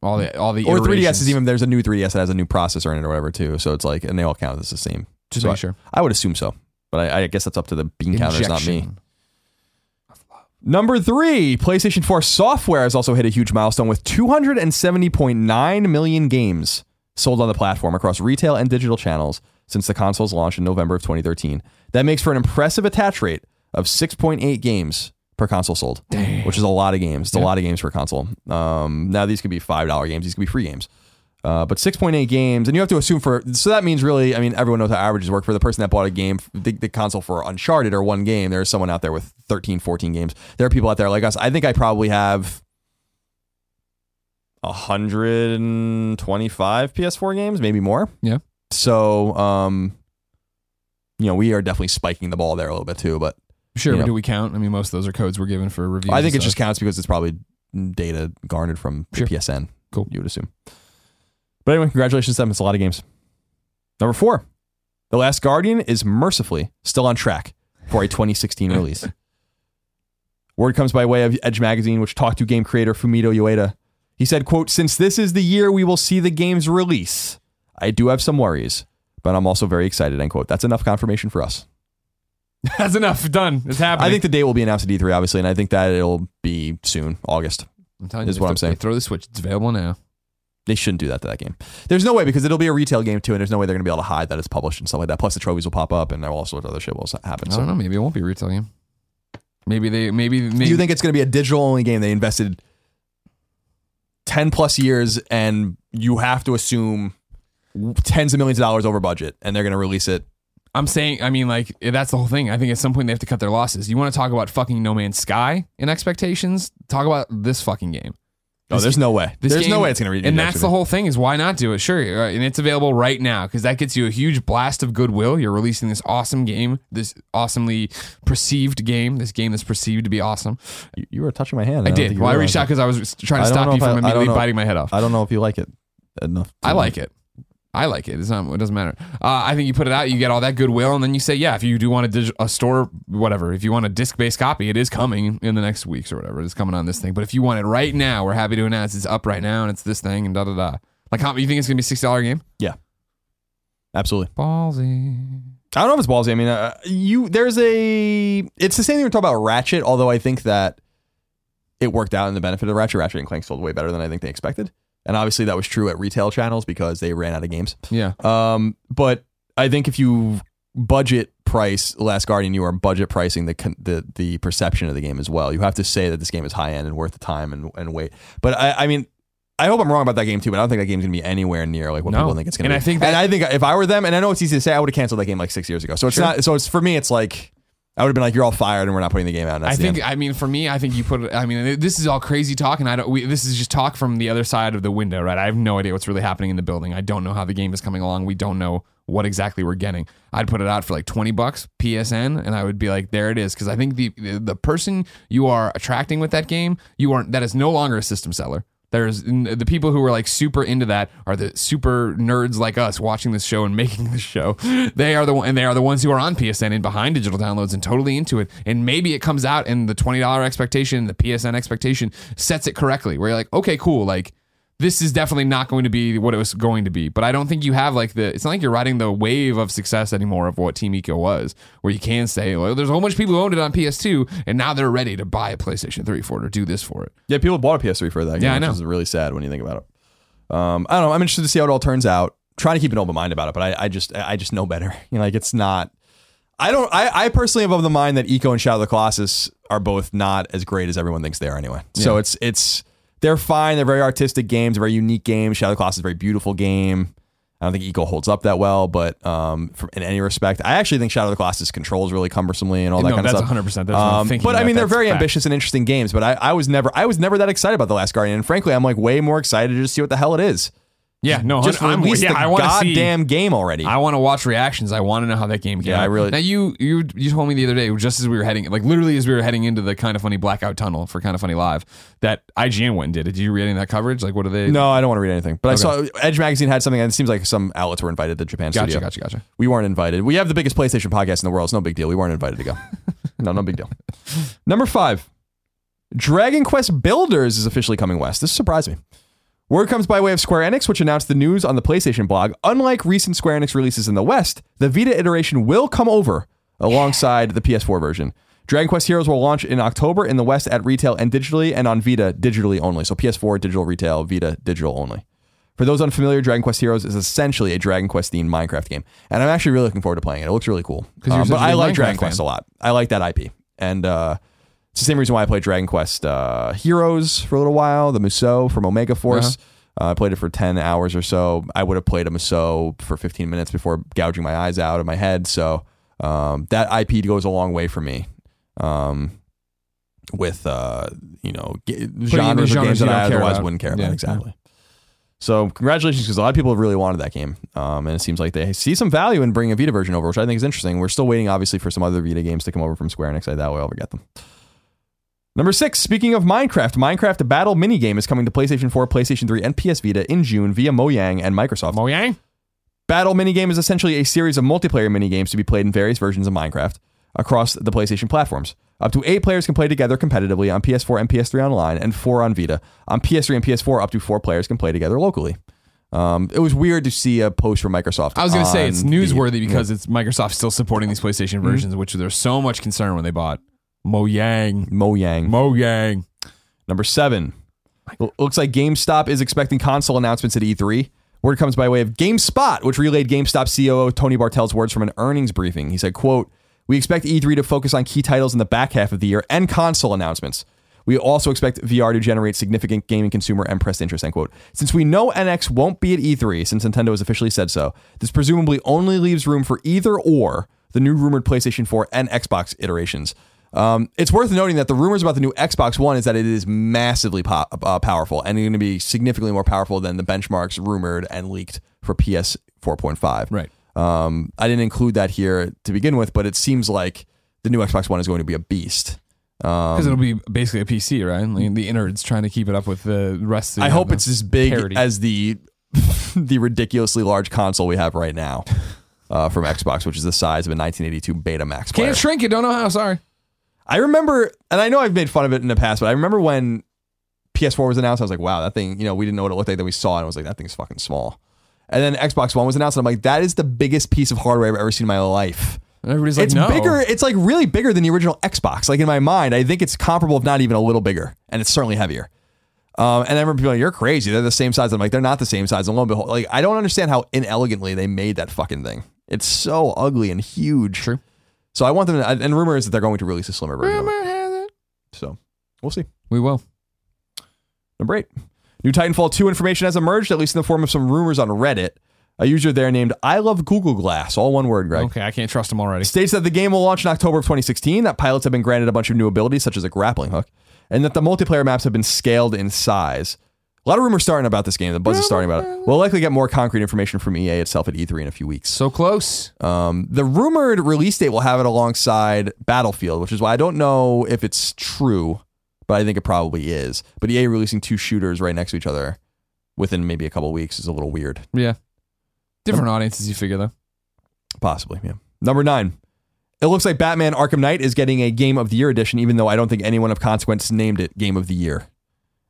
all the all the or 3ds is even there's a new 3ds that has a new processor in it or whatever too. So it's like, and they all count as the same. Just so make I, sure. I would assume so, but I, I guess that's up to the bean counters, not me. Number three, PlayStation 4 software has also hit a huge milestone with 270.9 million games sold on the platform across retail and digital channels since the console's launch in November of 2013. That makes for an impressive attach rate of 6.8 games per console sold, which is a lot of games. It's a lot of games per console. Um, now these could be five dollar games. These could be free games. Uh, but 6.8 games, and you have to assume for so that means really, I mean, everyone knows how averages work. For the person that bought a game, the, the console for Uncharted or one game, there's someone out there with 13, 14 games. There are people out there like us. I think I probably have 125 PS4 games, maybe more. Yeah. So, um, you know, we are definitely spiking the ball there a little bit too. But Sure, but know. do we count? I mean, most of those are codes we're given for reviews. I think it just counts because it's probably data garnered from Sure. PSN. Cool. You would assume. But anyway, congratulations to them. It's a lot of games. Number four, The Last Guardian is mercifully still on track for a 2016 release. Word comes by way of Edge Magazine, which talked to game creator Fumito Ueda. He said, quote, since this is the year we will see the game's release, I do have some worries, but I'm also very excited, end quote. That's enough confirmation for us. That's enough. Done. It's happening. I think the date will be announced at E3, obviously, and I think that it'll be soon, August. I'm telling you, is what I'm saying. Throw the switch. It's available now. They shouldn't do that to that game. There's no way because it'll be a retail game too, and there's no way they're going to be able to hide that it's published and stuff like that. Plus, the trophies will pop up, and all sorts of other shit will happen. I So, don't know. Maybe it won't be a retail game. Maybe they. Maybe. maybe do you think it's going to be a digital only game? They invested ten plus years, and you have to assume tens of millions of dollars over budget, and they're going to release it. I'm saying, I mean, like that's the whole thing. I think at some point they have to cut their losses. You want to talk about fucking No Man's Sky in expectations? Talk about this fucking game. Oh, there's no way. This There's no way it's going to read. And that's the whole thing is why not do it? Sure, uh, and it's available right now because that gets you a huge blast of goodwill. You're releasing this awesome game, this awesomely perceived game, this game that's perceived to be awesome. You, you were touching my hand. I don't did. think you Well, I reached out because I was trying to stop you from I immediately biting my head off. I don't know if you like it enough. I like it. I like it. It's not. It doesn't matter. Uh, I think you put it out, you get all that goodwill, and then you say, yeah, if you do want a, dig- a store, whatever, if you want a disc based copy, it is coming in the next weeks or whatever. It's coming on this thing. But if you want it right now, we're happy to announce it's up right now and it's this thing and da da da. Like, how you think it's gonna be a six dollar game? Yeah, absolutely. Ballsy. I don't know if it's ballsy. I mean, uh, you there's a it's the same thing we talk about Ratchet. Although I think that it worked out in the benefit of Ratchet. Ratchet and Clank sold way better than I think they expected, and obviously that was true at retail channels because they ran out of games. Yeah. Um, but I think if you budget price Last Guardian, you are budget pricing the the the perception of the game as well. You have to say that this game is high end and worth the time and, and wait. But I, I mean. I hope I'm wrong about that game too, but I don't think that game's gonna be anywhere near like what No. people think it's gonna And be. I think and I think if I were them, and I know it's easy to say, I would have canceled that game like six years ago. So it's Sure. not. So it's for me, it's like I would have been like, "You're all fired, and we're not putting the game out." I think. I mean, for me, I think you put. I mean, this is all crazy talk, and I don't. We, this is just talk from the other side of the window, right? I have no idea what's really happening in the building. I don't know how the game is coming along. We don't know what exactly we're getting. I'd put it out for like twenty bucks PSN, and I would be like, there it is, because I think the the person you are attracting with that game, you aren't that is no longer a system seller. There's the people who are like super into that are the super nerds like us watching this show and making this show. They are the one, and they are the ones who are on PSN and behind digital downloads and totally into it. And maybe it comes out and the twenty dollar expectation, the PSN expectation sets it correctly. Where you're like, okay, cool, like this is definitely not going to be what it was going to be. But I don't think you have like the. It's not like you're riding the wave of success anymore of what Team Ico was, where you can say, well, there's a whole bunch of people who owned it on PS2 and now they're ready to buy a PlayStation 3 for it or do this for it. yeah, people bought a PS3 for that. Game, Yeah, I which know. is really sad when you think about it. Um, I don't know. I'm interested to see how it all turns out. Trying to keep an open mind about it, but I, I just, I just know better. You know, like it's not. I don't. I, I personally am of the mind that Ico and Shadow of the Colossus are both not as great as everyone thinks they are. Anyway, so it's it's they're fine. They're very artistic games, very unique games. Shadow of the Colossus is a very beautiful game. I don't think Ico holds up that well, but um, from, in any respect, I actually think Shadow of the Colossus controls really cumbersomely and all that No, kind of that's stuff. 100%. There's no Um, thinking but I mean, they're very fact. ambitious and interesting games. But I, I was never, I was never that excited about the Last Guardian. And frankly, I'm like way more excited to just see what the hell it is. Yeah, no, Just I'm, release yeah, the I want to see. goddamn game already. I want to watch reactions. I want to know how that game came Yeah, out. I really- Now you you you told me the other day, just as we were heading, like literally as we were heading into the kind of funny blackout tunnel for kind of funny live, that IGN went and did it. Did you read any of that coverage? Like, what are they? no, I don't want to read anything. But I saw Edge magazine had something, and it seems like some outlets were invited to Japan Gotcha, studio. gotcha, gotcha. We weren't invited. We have the biggest PlayStation podcast in the world. It's no big deal. We weren't invited to go. no, no big deal. Number five, Dragon Quest Builders is officially coming west. This surprised me. Word comes by way of Square Enix, which announced the news on the PlayStation blog. Unlike recent Square Enix releases in the West, the Vita iteration will come over alongside the PS4 version. Dragon Quest Heroes will launch in October in the West at retail and digitally, and on Vita digitally only. So PS4 digital retail, Vita digital only. For those unfamiliar, Dragon Quest Heroes is essentially a Dragon Quest themed Minecraft game, and I'm actually really looking forward to playing it. It looks really cool. Um, but I like Minecraft Dragon fan. Quest a lot. I like that IP, and uh, it's the same reason why I played Dragon Quest uh, Heroes for a little while, the Musou from Omega Force. Uh, I played it for 10 hours or so. I would have played a Musou for 15 minutes before gouging my eyes out of my head. So um, that IP goes a long way for me. Um, with uh, you know g- genres of genres games that I otherwise about. wouldn't care Yeah, about exactly. So congratulations, because a lot of people have really wanted that game, um, and it seems like they see some value in bringing a Vita version over, which I think is interesting. We're still waiting, obviously, for some other Vita games to come over from Square Enix. I doubt we'll ever get them. Number six, speaking of Minecraft, Minecraft Battle minigame is coming to PlayStation 4, PlayStation 3, and PS Vita in June via Mojang and Microsoft. Mojang? Battle minigame is essentially a series of multiplayer minigames to be played in various versions of Minecraft across the PlayStation platforms. Up to eight players can play together competitively on PS4 and PS3 online, and four on Vita. On PS3 and PS4, up to four players can play together locally. Um, it was weird to see a post from Microsoft. I was going to say it's newsworthy the- because it's Microsoft still supporting these PlayStation versions, which there's so much concern when they bought Mojang. Mojang. Mojang. Number seven. L- Looks like GameStop is expecting console announcements at E3. Word comes by way of GameSpot, which relayed GameStop COO Tony Bartel's words from an earnings briefing. He said, quote, We expect E3 to focus on key titles in the back half of the year and console announcements. We also expect VR to generate significant gaming consumer and press interest, end quote. Since we know NX won't be at E3, since Nintendo has officially said so, this presumably only leaves room for either or the new rumored PlayStation 4 and Xbox iterations. Um, it's worth noting that the rumors about the new Xbox One is that it is massively po- uh, powerful and going to be significantly more powerful than the benchmarks rumored and leaked for PS 4.5. Right. Um, I didn't include that here to begin with, but it seems like the new Xbox One is going to be a beast. Because it'll be basically a PC, right? Like the innards trying to keep it up with the rest of the I hope it's as big parity. as the the ridiculously large console we have right now uh, from Xbox, which is the size of a 1982 Betamax player. Can't shrink it. Don't know how. Sorry. I remember, and I know I've made fun of it in the past, but I remember when PS4 was announced, I was like, wow, that thing, you know, we didn't know what it looked like. Then we saw it and I was like, that thing's fucking small. And then Xbox One was announced, and I'm like, that is the biggest piece of hardware I've ever seen in my life. And everybody's like, it's no. bigger, it's like really bigger than the original Xbox. Like in my mind, I think it's comparable, if not even a little bigger, and it's certainly heavier. Um, and I remember people like, you're crazy. They're the same size. I'm like, they're not the same size. And lo and behold, like, I don't understand how inelegantly they made that fucking thing. It's so ugly and huge. True. So I want them to, and rumor is that they're going to release a slimmer version. Rumor has it. So we'll see. We will. Number eight. New Titanfall 2 information has emerged, at least in the form of some rumors on Reddit. A user there named I Love Google Glass, all one word, Greg, Okay, I can't trust him already. states that the game will launch in October of 2016, that pilots have been granted a bunch of new abilities, such as a grappling hook, and that the multiplayer maps have been scaled in size. A lot of rumors starting about this game. The buzz is starting about it. We'll likely get more concrete information from EA itself at E3 in a few weeks. So close. Um, the rumored release date will have it alongside Battlefield, which is why I don't know if it's true, but I think it probably is. But EA releasing two shooters right next to each other within maybe a couple of weeks is a little weird. Yeah. Different audiences, you figure though. Possibly, yeah. Number nine. It looks like Batman Arkham Knight is getting a Game of the Year edition, even though I don't think anyone of consequence named it Game of the Year.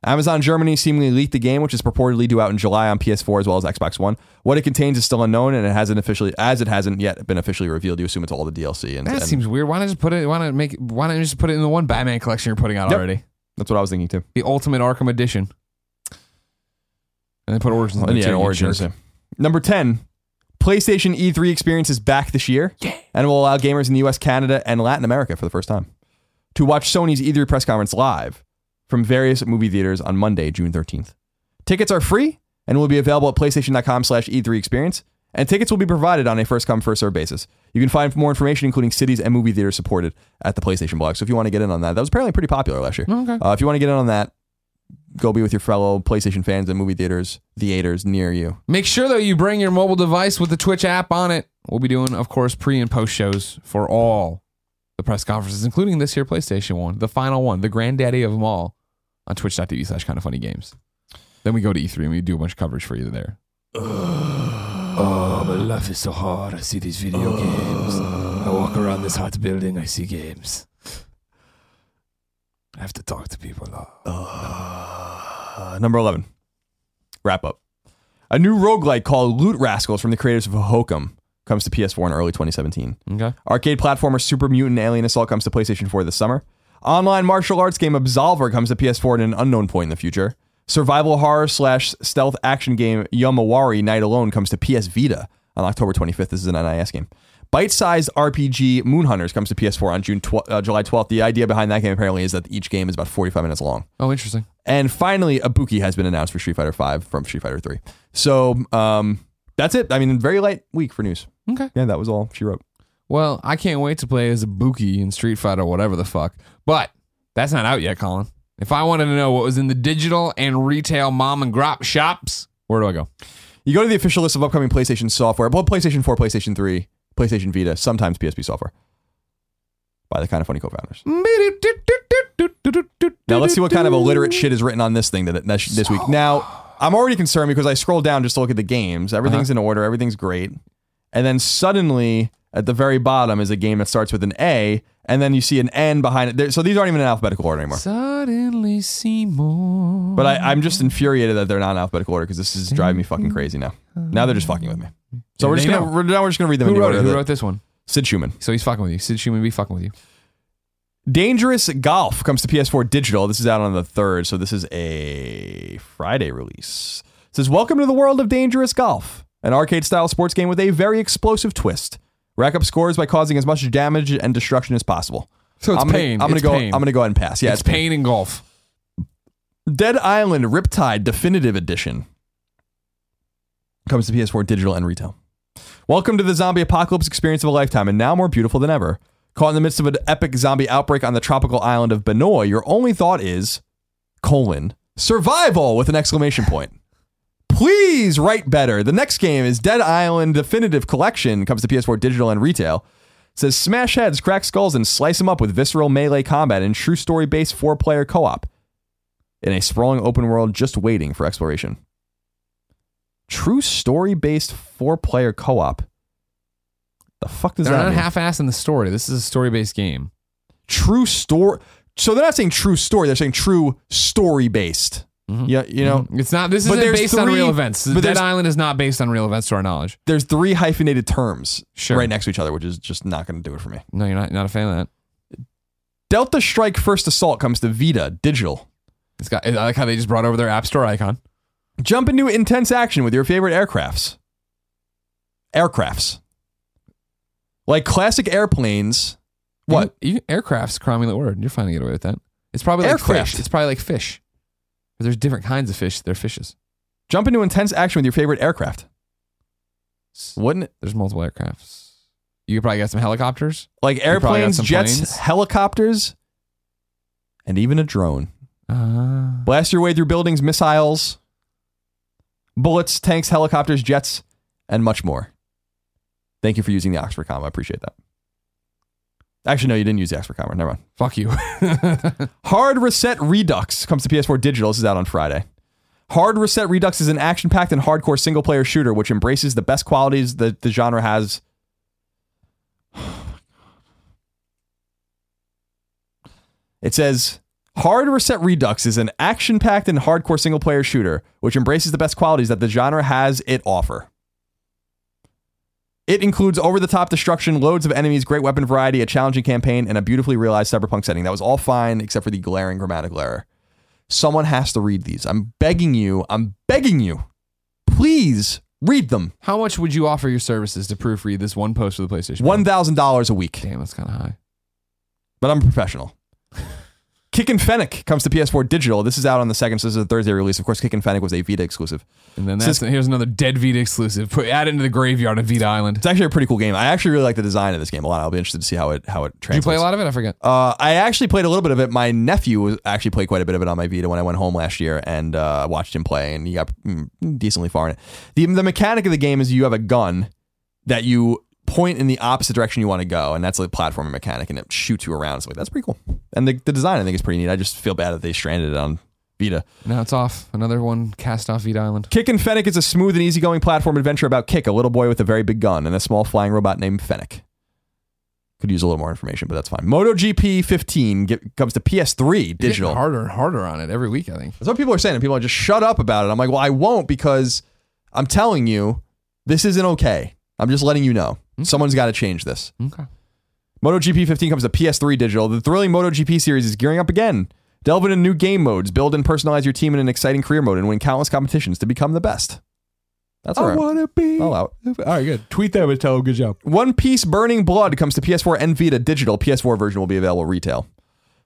Amazon Germany seemingly leaked the game, which is purportedly due out in July on PS4 as well as Xbox One. What it contains is still unknown, and it hasn't officially, as it hasn't yet been officially revealed. You assume it's all the DLC, and, That and seems weird. Why not just put it? Why not make? Why not just put it in the one Batman collection you're putting out Yep. already? that's what I was thinking too. The Ultimate Arkham Edition. And then put Origins. In yeah, too, Origins. Number 10, PlayStation E3 experience is back this year and will allow gamers in the US, Canada, and Latin America for the first time to watch Sony's E3 press conference live from various movie theaters on Monday, June 13th. Tickets are free and will be available at PlayStation.com slash E3 experience, and tickets will be provided on a first come, first served basis. You can find more information, including cities and movie theaters supported, at the PlayStation blog. So if you want to get in on that, that was apparently pretty popular last year. Okay. Uh, if you want to get in on that, go be with your fellow PlayStation fans and movie theaters, theaters near you. Make sure though you bring your mobile device with the Twitch app on it. We'll be doing, of course, pre and post shows for all the press conferences, including this here PlayStation one, the final one, the granddaddy of them all, on twitch.tv slash kindafunnygames. Then we go to E3 and we do a bunch of coverage for you there. Oh, my life is so hard. I see these video games. I walk around this hot building. I see games. I have to talk to people. Uh, number 11. Wrap up. A new roguelike called Loot Rascals from the creators of Hohokum comes to PS4 in early 2017. Okay. Arcade platformer Super Mutant Alien Assault comes to PlayStation 4 this summer. Online martial arts game Absolver comes to PS4 at an unknown point in the future. Survival horror slash stealth action game Yomawari Night Alone comes to PS Vita on October 25th. This is an NIS game. Bite-sized RPG Moon Hunters comes to PS4 on June tw- uh, July 12th. The idea behind that game apparently is that each game is about 45 minutes long. Oh, interesting. And finally, Ibuki has been announced for Street Fighter 5 from Street Fighter 3. So um, that's it. I mean, very light week for news. Okay. Yeah, that was all she wrote. Well, I can't wait to play as Ibuki in Street Fighter, whatever the fuck. But that's not out yet, Colin. If I wanted to know what was in the digital and retail mom and grop shops, where do I go? You go to the official list of upcoming PlayStation software, well, PlayStation 4, PlayStation 3, PlayStation Vita, sometimes PSP software by the Kinda Funny co-founders. Now let's see what kind of illiterate shit is written on this thing that that this week. Now I'm already concerned because I scroll down just to look at the games. Everything's uh-huh. in order. Everything's great, and then suddenly at the very bottom is a game that starts with an A, and then you see an N behind it. There- So these aren't even in alphabetical order anymore. Suddenly Seymour. But I, I'm just infuriated that they're not in alphabetical order because this is driving me fucking crazy now. Now they're just fucking with me. So we're They just gonna know. we're, now we're just gonna read them Who in the wrote order. it? Who that- wrote this one? Sid Shuman. So he's fucking with you. Sid Shuman be fucking with you. Dangerous Golf comes to PS4 digital. This is out on the 3rd, so this is a Friday release. It says, Welcome to the world of Dangerous Golf, an arcade style sports game with a very explosive twist. Rack up scores by causing as much damage and destruction as possible. So it's I'm gonna, pain. I'm gonna It's go. pain. I'm gonna go ahead and pass. Yeah, it's pain in golf. Dead Island Riptide Definitive Edition comes to PS4 digital and retail. Welcome to the zombie apocalypse experience of a lifetime, and now more beautiful than ever. Caught in the midst of an epic zombie outbreak on the tropical island of Banoi, your only thought is colon survival with an exclamation point. Please write better. The next game is Dead Island Definitive Collection. Comes to PS4 digital and retail. It says smash heads, crack skulls, and slice them up with visceral melee combat in true story based four player co op in a sprawling open world just waiting for exploration. True story based four player co op. The fuck does They're that not mean? half-assed in the story. This is a story-based game. true story. So they're not saying true story. They're saying true story based. Mm-hmm. Yeah, you know, mm-hmm. It's not. This But isn't there's based on three- real events. but Dead there's- Island is not based on real events, to our knowledge. there's three hyphenated terms Sure. right next to each other, which is just not going to do it for me. No, you're not. Not a fan of that. Delta Strike First Assault comes to Vita digital. It's got. I like how they just brought over their App Store icon. Jump into intense action with your favorite aircrafts. Aircrafts. Like classic airplanes. What? Even, even aircraft's a cromulent word. You're finding it away with that. It's probably like Aircraft. fish. It's probably like fish. There's different kinds of fish. They're fishes. Jump into intense action with your favorite aircraft. Wouldn't it? There's multiple aircrafts. You could probably get some helicopters. Like airplanes, jets, planes. helicopters, and even a drone. Uh, Blast your way through buildings, missiles, bullets, tanks, helicopters, jets, and much more. Thank you for using the Oxford comma. I appreciate that. Actually, no, you didn't use the Oxford comma. Never mind. fuck you. Hard Reset Redux comes to PS4 digital. This is out on Friday. Hard Reset Redux is an action packed and hardcore single player shooter which embraces the best qualities that the genre has. It says Hard Reset Redux is an action packed and hardcore single player shooter which embraces the best qualities that the genre has it offer. It includes over the top destruction, loads of enemies, great weapon variety, a challenging campaign, and a beautifully realized cyberpunk setting. That was all fine except for the glaring grammatical error. Someone has to read these. I'm begging you. I'm begging you. Please read them. How much would you offer your services to proofread this one post for the PlayStation? One thousand dollars a week. Damn, that's kind of high. But I'm a professional. Kick and Fennec comes to PS4 digital. This is out on the second, so this is a Thursday release. Of course, Kick and Fennec was a Vita exclusive. And then that's, here's another dead Vita exclusive. Put add it into the graveyard of Vita Island. It's actually a pretty cool game. I actually really like the design of this game a lot. I'll be interested to see how it how it Did you play a lot of it? I forget. Uh, I actually played a little bit of it. My nephew was- actually played quite a bit of it on my Vita when I went home last year and uh, watched him play, and he got mm, decently far in it. The, the mechanic of the game is you have a gun that you point in the opposite direction you want to go, and that's like a platforming mechanic, and it shoots you around. So like, that's pretty cool. And the, the design I think is pretty neat. I just feel bad that they stranded it on Vita. Now it's off. Another one cast off Vita Island. Kick and Fennec is a smooth and easygoing platform adventure about Kick, a little boy with a very big gun, and a small flying robot named Fennec. Could use a little more information, but that's fine. MotoGP 15 get, comes to PS3 digital. Harder and harder on it every week. I think. That's what people are saying. And people are just shut up about it. I'm like, well, I won't because I'm telling you, this isn't okay. I'm just letting you know. Hmm? Someone's got to change this. Okay. MotoGP 15 comes to PS3 digital. The thrilling MotoGP series is gearing up again. Delve into new game modes, build and personalize your team in an exciting career mode, and win countless competitions to become the best. That's all right. wanna be. All out. All right, good. Tweet that and tell them good job. One Piece Burning Blood comes to PS4 and Vita digital. PS4 version will be available retail.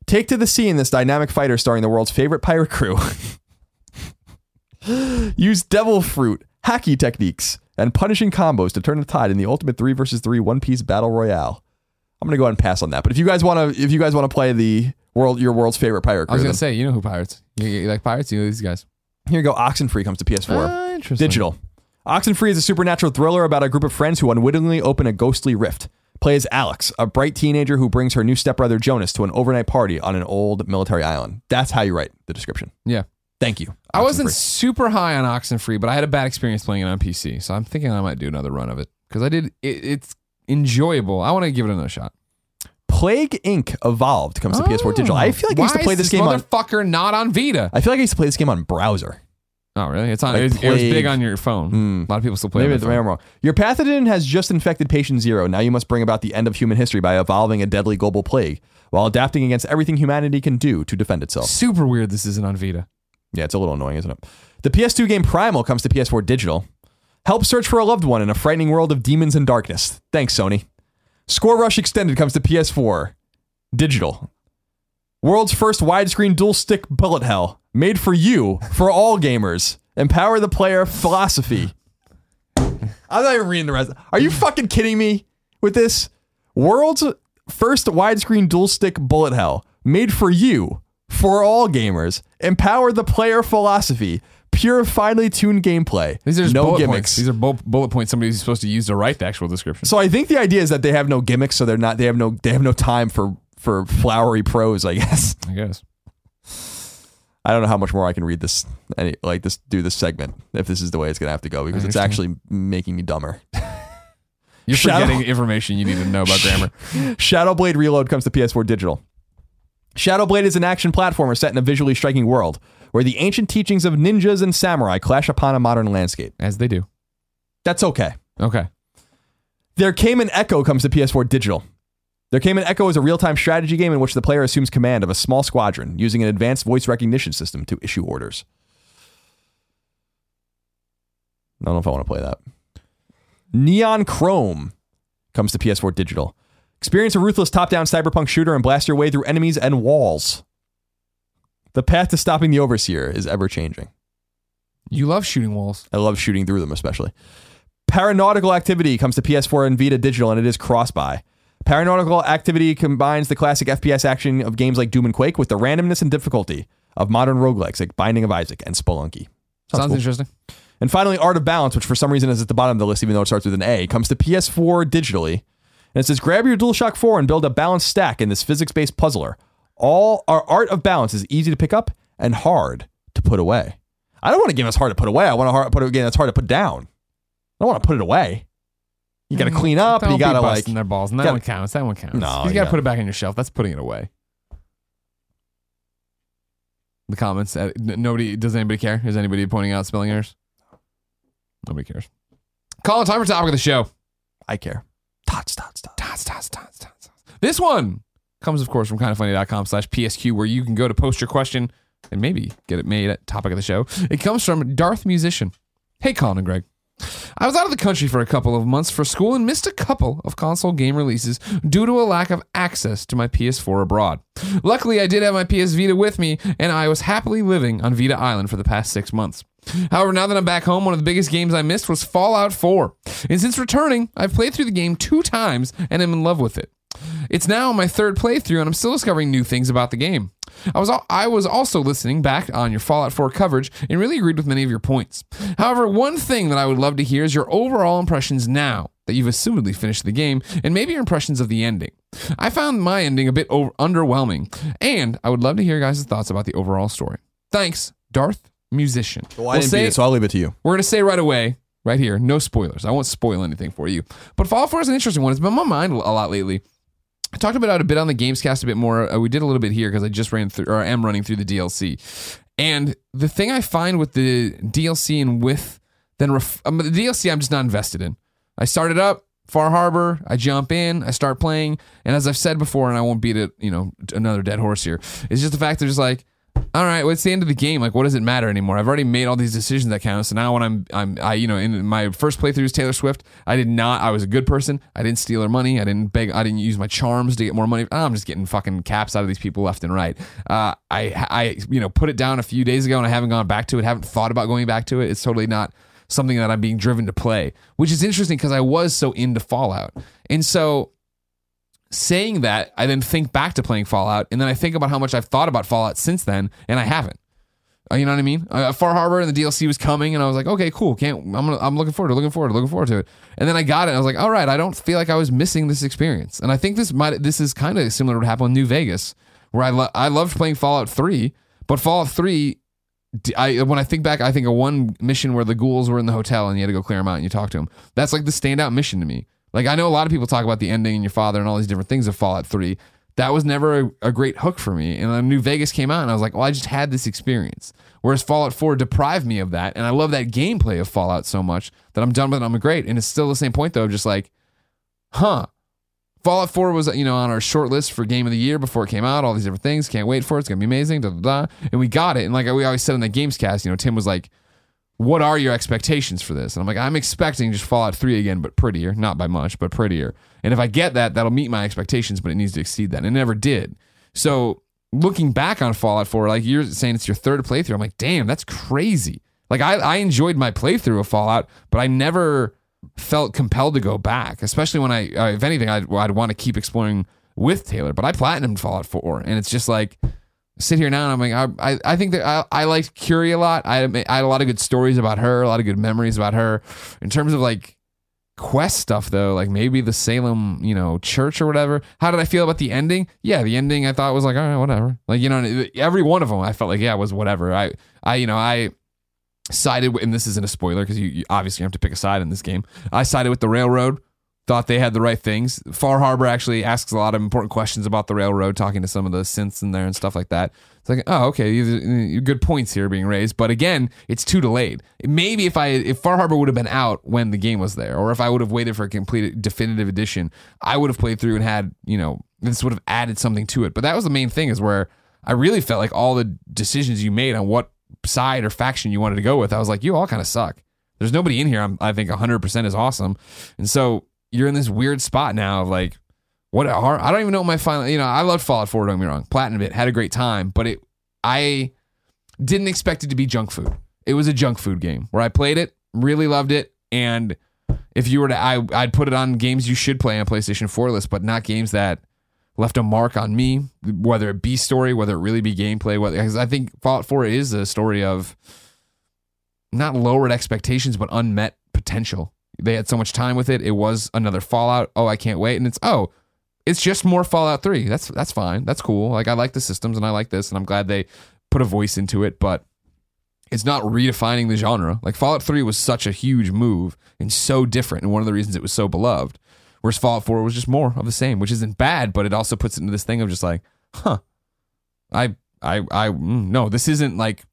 Take to the sea in this dynamic fighter starring the world's favorite pirate crew. Use devil fruit, Haki techniques, and punishing combos to turn the tide in the ultimate 3 versus 3 One Piece Battle Royale. I'm gonna go ahead and pass on that. But if you guys want to, if you guys want to play the world, your world's favorite pirate I was gonna say, you know who pirates? You, you like pirates? You know these guys. here you go. Oxenfree comes to PS4. Ah, interesting. Digital. Oxenfree is a supernatural thriller about a group of friends who unwittingly open a ghostly rift. Play as Alex, a bright teenager who brings her new stepbrother Jonas to an overnight party on an old military island. That's how you write the description. Yeah. Thank you. I wasn't Oxenfree. super high on Oxenfree, but I had a bad experience playing it on PC, so I'm thinking I might do another run of it because I did. It, it's enjoyable. I want to give it another shot. Plague Inc. Evolved comes to PS4 digital. I feel like I used to. Play is this game on. motherfucker not on Vita. I feel like I used to play this game on browser. Oh, really? It's on. Like it, was, it was big on your phone. Hmm. A lot of people still play. Maybe on their maybe. I'm wrong. Your pathogen has just infected patient zero. Now you must bring about the end of human history by evolving a deadly global plague while adapting against everything humanity can do to defend itself. Super weird. This isn't on Vita. Yeah, it's a little annoying, isn't it? The PS2 game Primal comes to PS4 digital. Help search for a loved one in a frightening world of demons and darkness. Thanks, Sony. Score Rush Extended comes to PS4 digital. World's first widescreen dual stick bullet hell, made for you, for all gamers. Empower the player philosophy. I'm not even reading the rest. Are you fucking kidding me with this? World's first widescreen dual stick bullet hell, made for you, for all gamers. Empower the player philosophy. Pure, finely tuned gameplay. These are just no bullet gimmicks. points. These are bu- bullet points somebody's supposed to use to write the actual description. So I think the idea is that they have no gimmicks, so they're not. They have no. They have no time for for flowery prose. I guess. I guess. I don't know how much more I can read this. Any like this do this segment if this is the way it's gonna have to go because it's actually making me dumber. You're Shadow- forgetting information you need to know about grammar. Shadowblade Reload comes to PS4 digital. Shadowblade is an action platformer set in a visually striking world where the ancient teachings of ninjas and samurai clash upon a modern landscape. As they do. That's okay. Okay. There Came an Echo comes to PS4 digital. There Came an Echo is a real time strategy game in which the player assumes command of a small squadron using an advanced voice recognition system to issue orders. I don't know if I want to play that. Neon Chrome comes to PS4 digital. Experience a ruthless top down cyberpunk shooter and blast your way through enemies and walls. The path to stopping the Overseer is ever changing. You love shooting walls. I love shooting through them, especially. Paranautical Activity comes to PS4 and Vita Digital, and it is cross buy. Paranautical Activity combines the classic FPS action of games like Doom and Quake with the randomness and difficulty of modern roguelikes like Binding of Isaac and Spelunky. Sounds cool. interesting. And finally, Art of Balance, which for some reason is at the bottom of the list, even though it starts with an A, comes to PS4 digitally. And it says, grab your DualShock 4 and build a balanced stack in this physics based puzzler. All our Art of Balance is easy to pick up and hard to put away. I don't want a game that's hard to put away. I want a hard, put a game that's hard to put down. I don't want to put it away. You got to clean up. Don't You got to like. their balls. And that gotta- one counts. That one counts. No, you got to put it back on your shelf. That's putting it away. The comments. Uh, n- nobody. Does anybody care? Is anybody pointing out spelling errors? Nobody cares. Colin, time for topic of the show. I care. Tots, tots, tots. Dots, dots, dots, dots. This one comes, of course, from kindafunny.com slash PSQ, where you can go to post your question and maybe get it made at topic of the show. It comes from Darth Musician. Hey, Colin and Greg. I was out of the country for a couple of months for school and missed a couple of console game releases due to a lack of access to my PS4 abroad. Luckily, I did have my PS Vita with me, and I was happily living on Vita Island for the past six months. However, now that I'm back home, one of the biggest games I missed was Fallout 4. And since returning, I've played through the game two times and am in love with it. It's now my third playthrough, and I'm still discovering new things about the game. I was al- I was also listening back on your Fallout 4 coverage and really agreed with many of your points. However, one thing that I would love to hear is your overall impressions now that you've assumedly finished the game, and maybe your impressions of the ending. I found my ending a bit over- underwhelming, and I would love to hear your guys' thoughts about the overall story. Thanks, Darth Musician. Well, I We'll didn't say- beat it, so I'll leave it to you. we're going to say right away, right here, no spoilers. I won't spoil anything for you. But Fallout 4 is an interesting one. It's been on my mind a lot lately. I talked about it a bit on the Gamescast a bit more. Uh, we did a little bit here because I just ran through, or am running through the DLC. And the thing I find with the DLC and with then ref- um, the DLC, I'm just not invested in. I start it up, Far Harbor, I jump in, I start playing, and as I've said before, and I won't beat it, you know, another dead horse here, it's just the fact that it's like, all right, well, it's the end of the game. Like, what does it matter anymore? I've already made all these decisions that count. So now when I'm, I'm, I, you know, in my first playthrough is Taylor Swift. I did not. I was a good person. I didn't steal her money. I didn't beg. I didn't use my charms to get more money. I'm just getting fucking caps out of these people left and right. Uh, I, I, you know, put it down a few days ago, and I haven't gone back to it. Haven't thought about going back to it. It's totally not something that I'm being driven to play, which is interesting because I was so into Fallout, and so saying that, I then think back to playing Fallout, and then I think about how much I've thought about Fallout since then, and I haven't. Uh, You know what I mean? Uh, Far Harbor and the DLC was coming, and I was like, okay, cool. Can't I'm gonna, I'm looking forward to looking forward to looking forward to it. And then I got it, and I was like, all right, I don't feel like I was missing this experience. And I think this might this is kind of similar to what happened with New Vegas, where I lo- I loved playing Fallout Three, but Fallout Three. I when I think back, I think of one mission where the ghouls were in the hotel and you had to go clear them out and you talk to them. That's like the standout mission to me. Like I know a lot of people talk about the ending and your father and all these different things of Fallout Three. That was never a, a great hook for me. And then New Vegas came out and I was like, well, I just had this experience. Whereas Fallout 4 deprived me of that. And I love that gameplay of Fallout so much that I'm done with it. I'm great. And it's still the same point though, just like, huh. Fallout 4 was, you know, on our short list for game of the year before it came out, all these different things. Can't wait for it. It's gonna be amazing. Da, da, da. And we got it. And like we always said in the Gamescast, you know, Tim was like, what are your expectations for this? And I'm like, I'm expecting just Fallout 3 again, but prettier. Not by much, but prettier. And if I get that, that'll meet my expectations, but it needs to exceed that. And it never did. So looking back on Fallout 4, like you're saying it's your third playthrough, I'm like, damn, that's crazy. Like I, I enjoyed my playthrough of Fallout, but I never felt compelled to go back, especially when I, uh, if anything, I'd, I'd want to keep exploring with Taylor. But I platinumed Fallout 4, and it's just like, sit here now and I'm like, I, I, I think that I, I liked Curie a lot. I, I had a lot of good stories about her, a lot of good memories about her. In terms of like quest stuff though, like maybe the Salem, you know, church or whatever. How did I feel about the ending? Yeah, the ending I thought was like, all right, whatever. Like, you know, every one of them I felt like, yeah, was whatever. I, I, you know, I sided with, and this isn't a spoiler because you, you obviously have to pick a side in this game. I sided with the railroad. Thought they had the right things. Far Harbor actually asks a lot of important questions about the railroad, talking to some of the synths in there and stuff like that. It's like, oh, okay, good points here being raised, but again, it's too delayed. Maybe if I if Far Harbor would have been out when the game was there, or if I would have waited for a complete definitive edition, I would have played through and had you know this would have added something to it. But that was the main thing is where I really felt like all the decisions you made on what side or faction you wanted to go with, I was like, you all kind of suck. There's nobody in here. I'm, I think 100% is awesome, and so you're in this weird spot now of like, what are I don't even know what my final. You know, I loved Fallout 4. Don't get me wrong, platinum it, had a great time, but it I didn't expect it to be junk food. It was a junk food game where I played it, really loved it, and if you were to, I I'd put it on games you should play on PlayStation 4 list, but not games that left a mark on me, whether it be story, whether it really be gameplay. Whether because I think Fallout 4 is a story of not lowered expectations, but unmet potential. They had so much time with it. It was another Fallout. Oh, I can't wait. And it's oh, it's just more Fallout 3. That's that's fine. That's cool. Like I like the systems and I like this, and I'm glad they put a voice into it, but it's not redefining the genre. Like Fallout 3 was such a huge move and so different, and one of the reasons it was so beloved. Whereas Fallout 4 was just more of the same, which isn't bad, but it also puts it into this thing of just like, huh, I, I, I, mm, no, this isn't like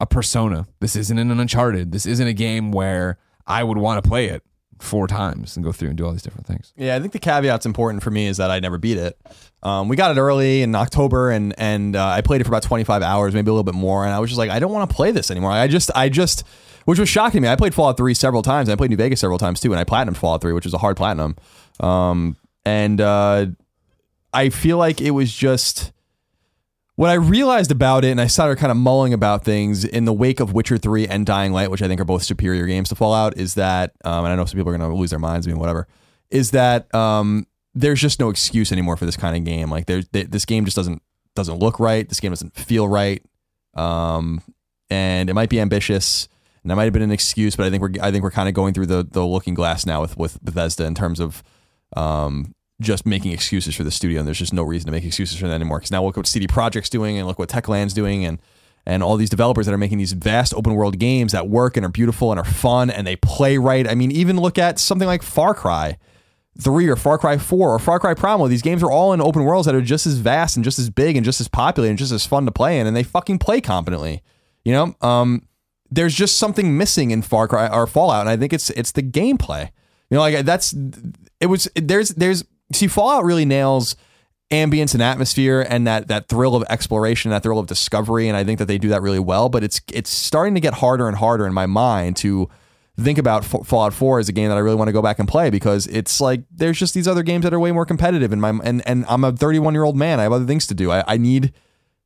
a Persona. This isn't an Uncharted. This isn't a game where I would want to play it four times and go through and do all these different things. Yeah, I think the caveat's important for me is that I never beat it. Um, we got it early in October, and and uh, I played it for about 25 hours, maybe a little bit more, and I was just like, I don't want to play this anymore. I just, I just, which was shocking me. I played Fallout 3 several times, and I played New Vegas several times too, and I platinumed Fallout 3, which was a hard platinum. Um, and uh, I feel like it was just what I realized about it, and I started kind of mulling about things in the wake of Witcher 3 and Dying Light, which I think are both superior games to Fallout, is that, um, and I know some people are going to lose their minds, I mean, whatever, is that um, there's just no excuse anymore for this kind of game. Like, there's th- this game just doesn't doesn't look right. This game doesn't feel right, um, and it might be ambitious, and that might have been an excuse, but I think we're I think we're kind of going through the the looking glass now with with Bethesda in terms of um, just making excuses for the studio, and there's just no reason to make excuses for that anymore. Because now look what CD Projekt's doing, and look what Techland's doing, and and all these developers that are making these vast open world games that work and are beautiful and are fun and they play right. I mean, even look at something like Far Cry. Three or Far Cry Four or Far Cry Primal. These games are all in open worlds that are just as vast and just as big and just as popular and just as fun to play in, and they fucking play competently. You know, um, there's just something missing in Far Cry or Fallout, and I think it's it's the gameplay. You know, like that's it was there's there's see Fallout really nails ambience and atmosphere and that that thrill of exploration, that thrill of discovery, and I think that they do that really well. But it's it's starting to get harder and harder in my mind to think about F- Fallout 4 as a game that I really want to go back and play because it's like there's just these other games that are way more competitive in my and and I'm a 31 year old man. I have other things to do. I, I need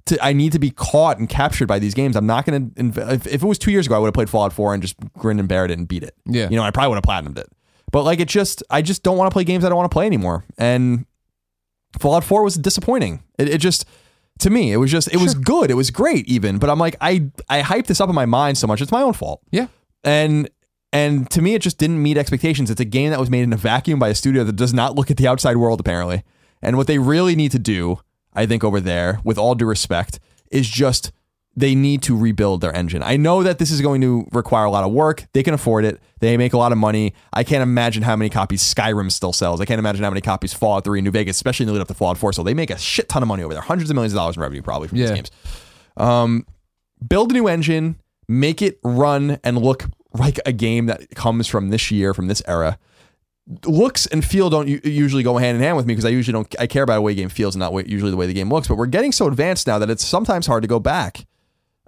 to I need to be caught and captured by these games. I'm not going to if, if it was 2 years ago I would have played Fallout 4 and just grinned and bared it and beat it. Yeah. You know, I probably would have platinumed it. But like it just I just don't want to play games I don't want to play anymore. And Fallout 4 was disappointing. It, it just to me, it was just it was good. It was great even, but I'm like I I hyped this up in my mind so much. It's my own fault. Yeah. And and to me, it just didn't meet expectations. It's a game that was made in a vacuum by a studio that does not look at the outside world, apparently. And what they really need to do, I think, over there, with all due respect, is just they need to rebuild their engine. I know that this is going to require a lot of work. They can afford it. They make a lot of money. I can't imagine how many copies Skyrim still sells. I can't imagine how many copies Fallout 3 New Vegas, especially in the lead up to Fallout 4. So they make a shit ton of money over there, hundreds of millions of dollars in revenue probably from Yeah. these games. Um, build a new engine, make it run and look like a game that comes from this year, from this era. Looks and feel don't usually go hand in hand with me because I usually don't. I care about the way a game feels and not usually the way the game looks. But we're getting so advanced now that it's sometimes hard to go back.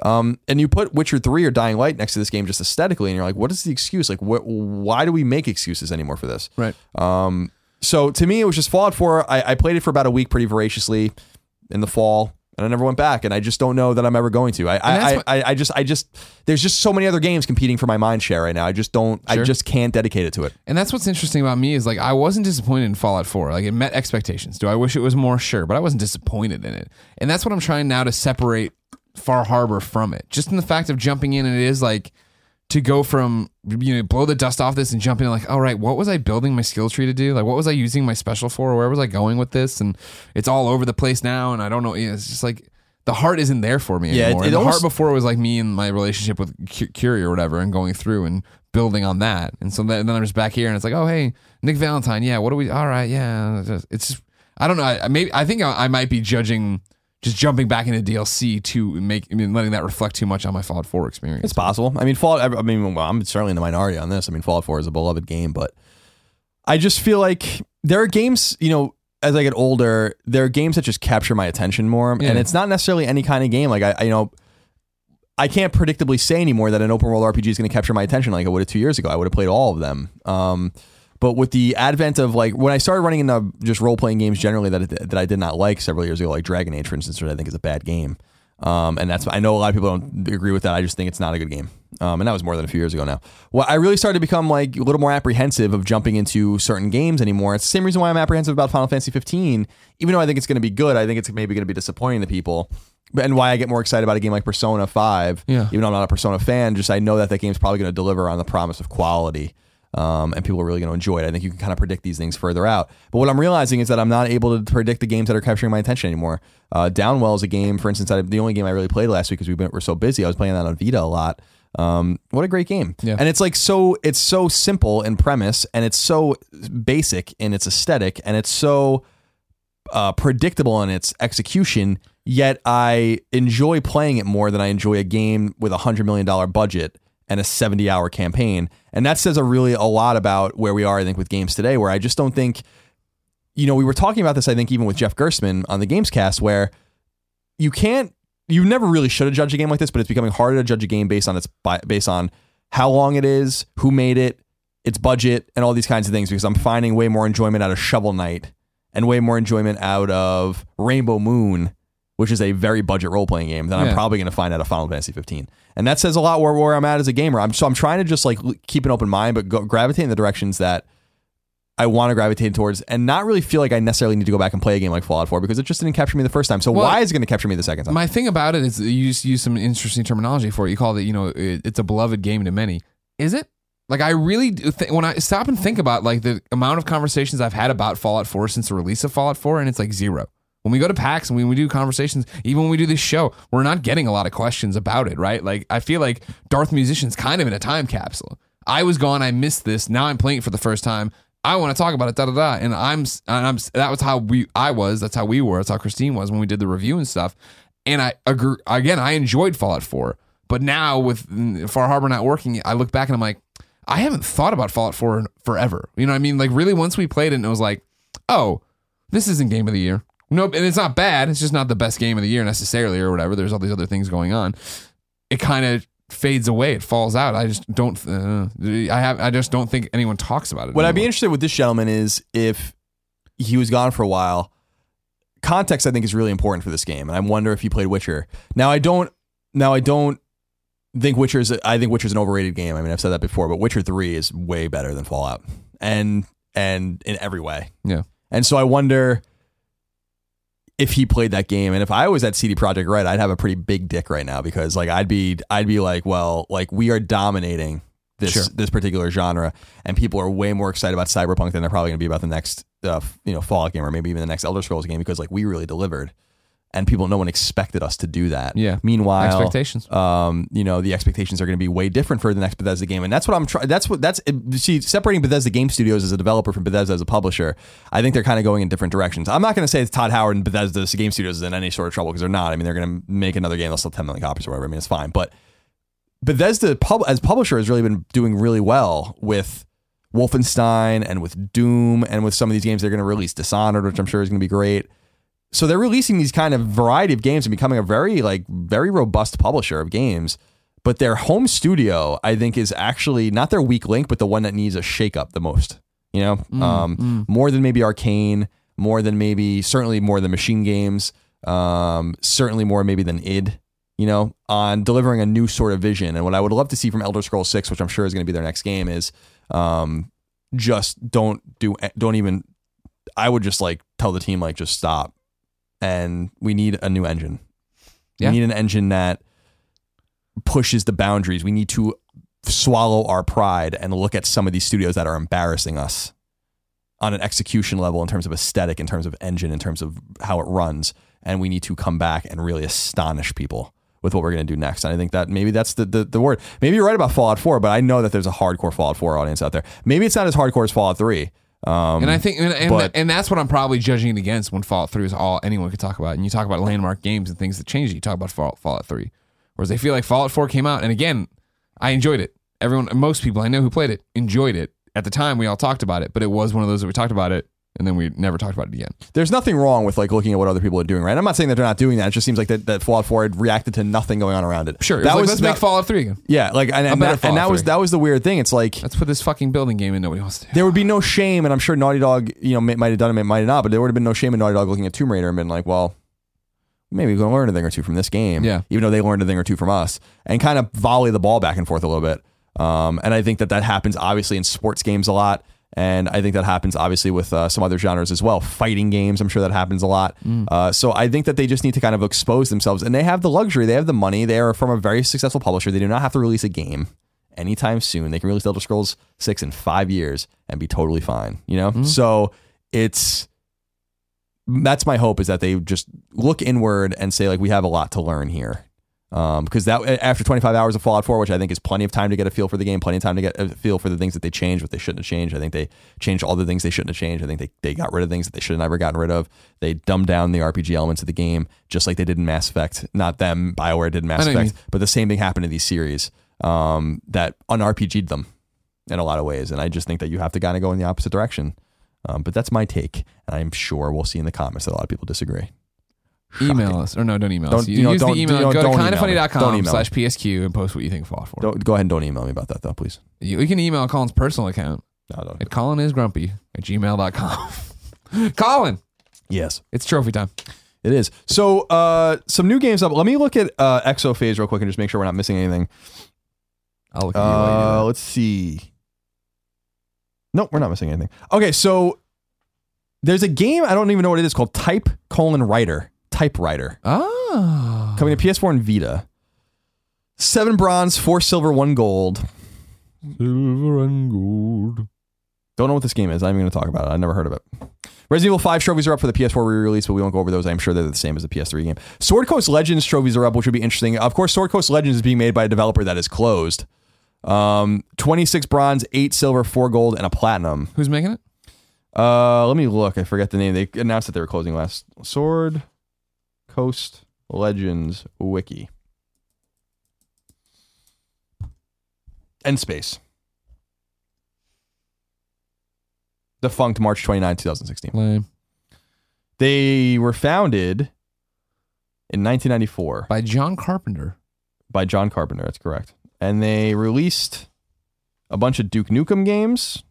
Um, and you put Witcher Three or Dying Light next to this game just aesthetically, and you're like, what is the excuse? Like, wh- why do we make excuses anymore for this? Right. Um, so to me, it was just Fallout 4. I, I played it for about a week pretty voraciously in the fall, and I never went back. And I just don't know that I'm ever going to. I I, I, what- I, I just I just there's just so many other games competing for my mind share right now. I just don't. I just can't dedicate it to it. And that's what's interesting about me is like I wasn't disappointed in Fallout 4. Like it met expectations. Do I wish it was more? Sure, but I wasn't disappointed in it. And that's what I'm trying now to separate Far Harbor from it. Just in the fact of jumping in and it is like to go from you know blow the dust off this and jump in like all right what was i building my skill tree to do? Like what was i using my special for? Where was i going with this? And it's all over the place now and i don't know it's just like the heart isn't there for me Yeah, anymore. it And the almost- heart before was like me and my relationship with Curie or whatever and going through and building on that. And so then, then i'm just back here and it's like oh hey nick valentine yeah what do we all right yeah it's just i don't know i, I maybe i think I, I might be judging just jumping back into dlc to make i mean letting that reflect too much on my fallout 4 experience It's possible. I mean, Fallout. I mean, well, I'm certainly in the minority on this. I mean, Fallout 4 is a beloved game, but I just feel like there are games. You know, as I get older, there are games that just capture my attention more, Yeah. and it's not necessarily any kind of game. Like I, I you know. I can't predictably say anymore that an open world RPG is going to capture my attention like I would have two years ago. I would have played all of them. Um, but with the advent of like when I started running into just role playing games generally that that I did not like several years ago, like Dragon Age, for instance, which I think is a bad game. Um, and that's I know a lot of people don't agree with that. I just think it's not a good game. Um, and that was more than a few years ago now. Well, I really started to become like a little more apprehensive of jumping into certain games anymore. It's the same reason why I'm apprehensive about Final Fantasy 15. Even though I think it's going to be good, I think it's maybe going to be disappointing to people. And why I get more excited about a game like Persona 5, Yeah. even though I'm not a Persona fan, just I know that that game's probably going to deliver on the promise of quality. Um, and people are really going to enjoy it. I think you can kind of predict these things further out. But what I'm realizing is that I'm not able to predict the games that are capturing my attention anymore. Uh, Downwell is a game, for instance, I, the only game I really played last week because we were so busy. I was playing that on Vita a lot. Um, what a great game! Yeah. And it's like so, it's so simple in premise, and it's so basic in its aesthetic, and it's so uh, predictable in its execution. Yet I enjoy playing it more than I enjoy a game with a hundred million dollar budget and a seventy hour campaign. And that says a really a lot about where we are, I think, with games today. Where I just don't think, you know, we were talking about this. I think even with Jeff Gerstmann on the Gamescast, where you can't, you never really should have judged a game like this, but it's becoming harder to judge a game based on its based on how long it is, who made it, its budget, and all these kinds of things. Because I'm finding way more enjoyment out of Shovel Knight and way more enjoyment out of Rainbow Moon, which is a very budget role playing game than I'm probably going to find out of Final Fantasy 15. And that says a lot where, where I'm at as a gamer. I'm so I'm trying to just like keep an open mind, but go, gravitate in the directions that I want to gravitate towards, and not really feel like I necessarily need to go back and play a game like Fallout 4 because it just didn't capture me the first time. So Well, why is it going to capture me the second time? My thing about it is you just use some interesting terminology for it. You call it, you know, it, it's a beloved game to many. Is it? Like I really do think when I stop and think about like the amount of conversations I've had about Fallout 4 since the release of Fallout 4, and it's like zero. When we go to PAX and when we do conversations, even when we do this show, we're not getting a lot of questions about it, right? Like I feel like Darth Musician's kind of in a time capsule. I was gone, I missed this. Now I'm playing it for the first time. I want to talk about it, da da da. And I'm, and I'm. That was how we, I was. That's how we were. That's how Christine was when we did the review and stuff. And I agree. Again, I enjoyed Fallout 4, but now with mm, Far Harbor not working, I look back and I'm like, I haven't thought about Fallout 4 in forever. You know what I mean? Like really once we played it and it was like, oh, this isn't game of the year. Nope, and it's not bad. It's just not the best game of the year necessarily or whatever. There's all these other things going on. It kind of fades away. It falls out. I just don't uh, I have I just don't think anyone talks about it. What I'd be interested with this gentleman is if he was gone for a while. Context, I think, is really important for this game, and I wonder if he played Witcher. Now, I don't. Now, I don't think Witcher's. I think Witcher's an overrated game. I mean, I've said that before, but Witcher Three is way better than Fallout, and and in every way. Yeah. And so I wonder if he played that game, and if I was at CD Projekt Red, I'd have a pretty big dick right now because like I'd be I'd be like, well, like we are dominating this Sure. this particular genre, and people are way more excited about Cyberpunk than they're probably going to be about the next uh, you know Fallout game or maybe even the next Elder Scrolls game because like we really delivered, and people no one expected us to do that. Yeah. Meanwhile, expectations. um, you know, the expectations are going to be way different for the next Bethesda game, and that's what I'm trying. That's what that's see separating Bethesda Game Studios as a developer from Bethesda as a publisher. I think they're kind of going in different directions. I'm not going to say it's Todd Howard and Bethesda Game Studios is in any sort of trouble because they're not. I mean, they're going to make another game. They'll sell 10 million copies or whatever. I mean, it's fine, but Bethesda pub- as publisher has really been doing really well with Wolfenstein and with Doom and with some of these games they're going to release Dishonored, which I'm sure is going to be great. So they're releasing these kind of variety of games and becoming a very like very robust publisher of games. But their home studio, I think, is actually not their weak link, but the one that needs a shakeup the most. You know, um, more than maybe Arcane, more than maybe certainly more than Machine Games, um, certainly more maybe than id you know, on delivering a new sort of vision. And what I would love to see from Elder Scrolls Six, which I'm sure is going to be their next game, is um, just don't do, don't even. I would just like tell the team like just stop, and we need a new engine. Yeah. We need an engine that pushes the boundaries. We need to swallow our pride and look at some of these studios that are embarrassing us on an execution level in terms of aesthetic, in terms of engine, in terms of how it runs. And we need to come back and really astonish people with what we're going to do next. And I think that maybe that's the, the, the word. Maybe you're right about Fallout 4, but I know that there's a hardcore Fallout 4 audience out there. Maybe it's not as hardcore as Fallout 3. Um, And I think, and, and, but- and that's what I'm probably judging it against when Fallout 3 is all anyone could talk about. And you talk about landmark games and things that changed. You talk about Fallout, Fallout 3. Whereas I feel like Fallout 4 came out, and again, I enjoyed it. Everyone, most people I know who played it enjoyed it. At the time, we all talked about it, but it was one of those that we talked about it, and then we never talked about it again. there's nothing wrong with like looking at what other people are doing, right? I'm not saying that they're not doing that. It just seems like that, that Fallout 4 had reacted to nothing going on around it. Sure, that that was let's that- make Fallout 3 again. Yeah, like and, and, that, and that was that was the weird thing. It's like Let's put this fucking building game in nobody wants to. there would be no shame, and I'm sure Naughty Dog, you know, might have done it, might have not, but there would have been no shame in Naughty Dog looking at Tomb Raider and been like, well, maybe we're going to learn a thing or two from this game. Yeah. Even though they learned a thing or two from us, and kind of volley the ball back and forth a little bit. Um, and I think that that happens obviously in sports games a lot. And I think that happens obviously with uh, some other genres as well. Fighting games, I'm sure that happens a lot. Uh, so I think that they just need to kind of expose themselves. And they have the luxury, they have the money. They are from a very successful publisher. They do not have to release a game anytime soon. They can release Elder Scrolls 6 in five years and be totally fine, you know? So it's that's my hope is that they just look inward and say like we have a lot to learn here. Um, because that after 25 hours of Fallout 4, which I think is plenty of time to get a feel for the game, plenty of time to get a feel for the things that they changed, what they shouldn't have changed. I think they changed all the things they shouldn't have changed. I think they, they got rid of things that they should have never gotten rid of. They dumbed down the RPG elements of the game, just like they did in Mass Effect. Not them, Bioware did in Mass I know what you Effect, but the same thing happened in these series um, that un-RPG'd them in a lot of ways. And I just think that you have to kind of go in the opposite direction. Um, but that's my take, and I'm sure we'll see in the comments that a lot of people disagree. Email us. Or no, don't email us. Don't- You, you know, use the email. you know, go to kindafunny.com slash PSQ and post what you think of Fallout 4. Don't go ahead and don't email me about that though, please. You, you can email Colin's personal account No, don't. at colinisgrumpy at gmail.com. Colin, Yes, it's trophy time. it is. So, uh, some new games up. Let me look at uh, Exophase real quick and just make sure we're not missing anything. I'll look at you Uh, let's see. Nope, we're not missing anything. Okay, so there's a game I don't even know what it is called Type colon Rider. Type:Rider Oh. coming to PS4 and Vita. Seven bronze, four silver, one gold. Silver and gold. Don't know what this game is. I'm going to talk about it. I never heard of it. Resident Evil 5 trophies are up for the PS4 re-release, but we won't go over those. I'm sure they're the same as the PS3 game. Sword Coast Legends trophies are up, which would be interesting. Of course, Sword Coast Legends is being made by a developer that is closed. Um, 26 bronze, 8 silver, 4 gold, and a platinum. Who's making it? Uh, let me look. I forget the name. They announced that they were closing last. Sword Coast Legends Wiki. n-Space. defunct March 29, 2016. Lame. They were founded in 1994 By John Carpenter. by John Carpenter. That's correct. And they released a bunch of Duke Nukem games,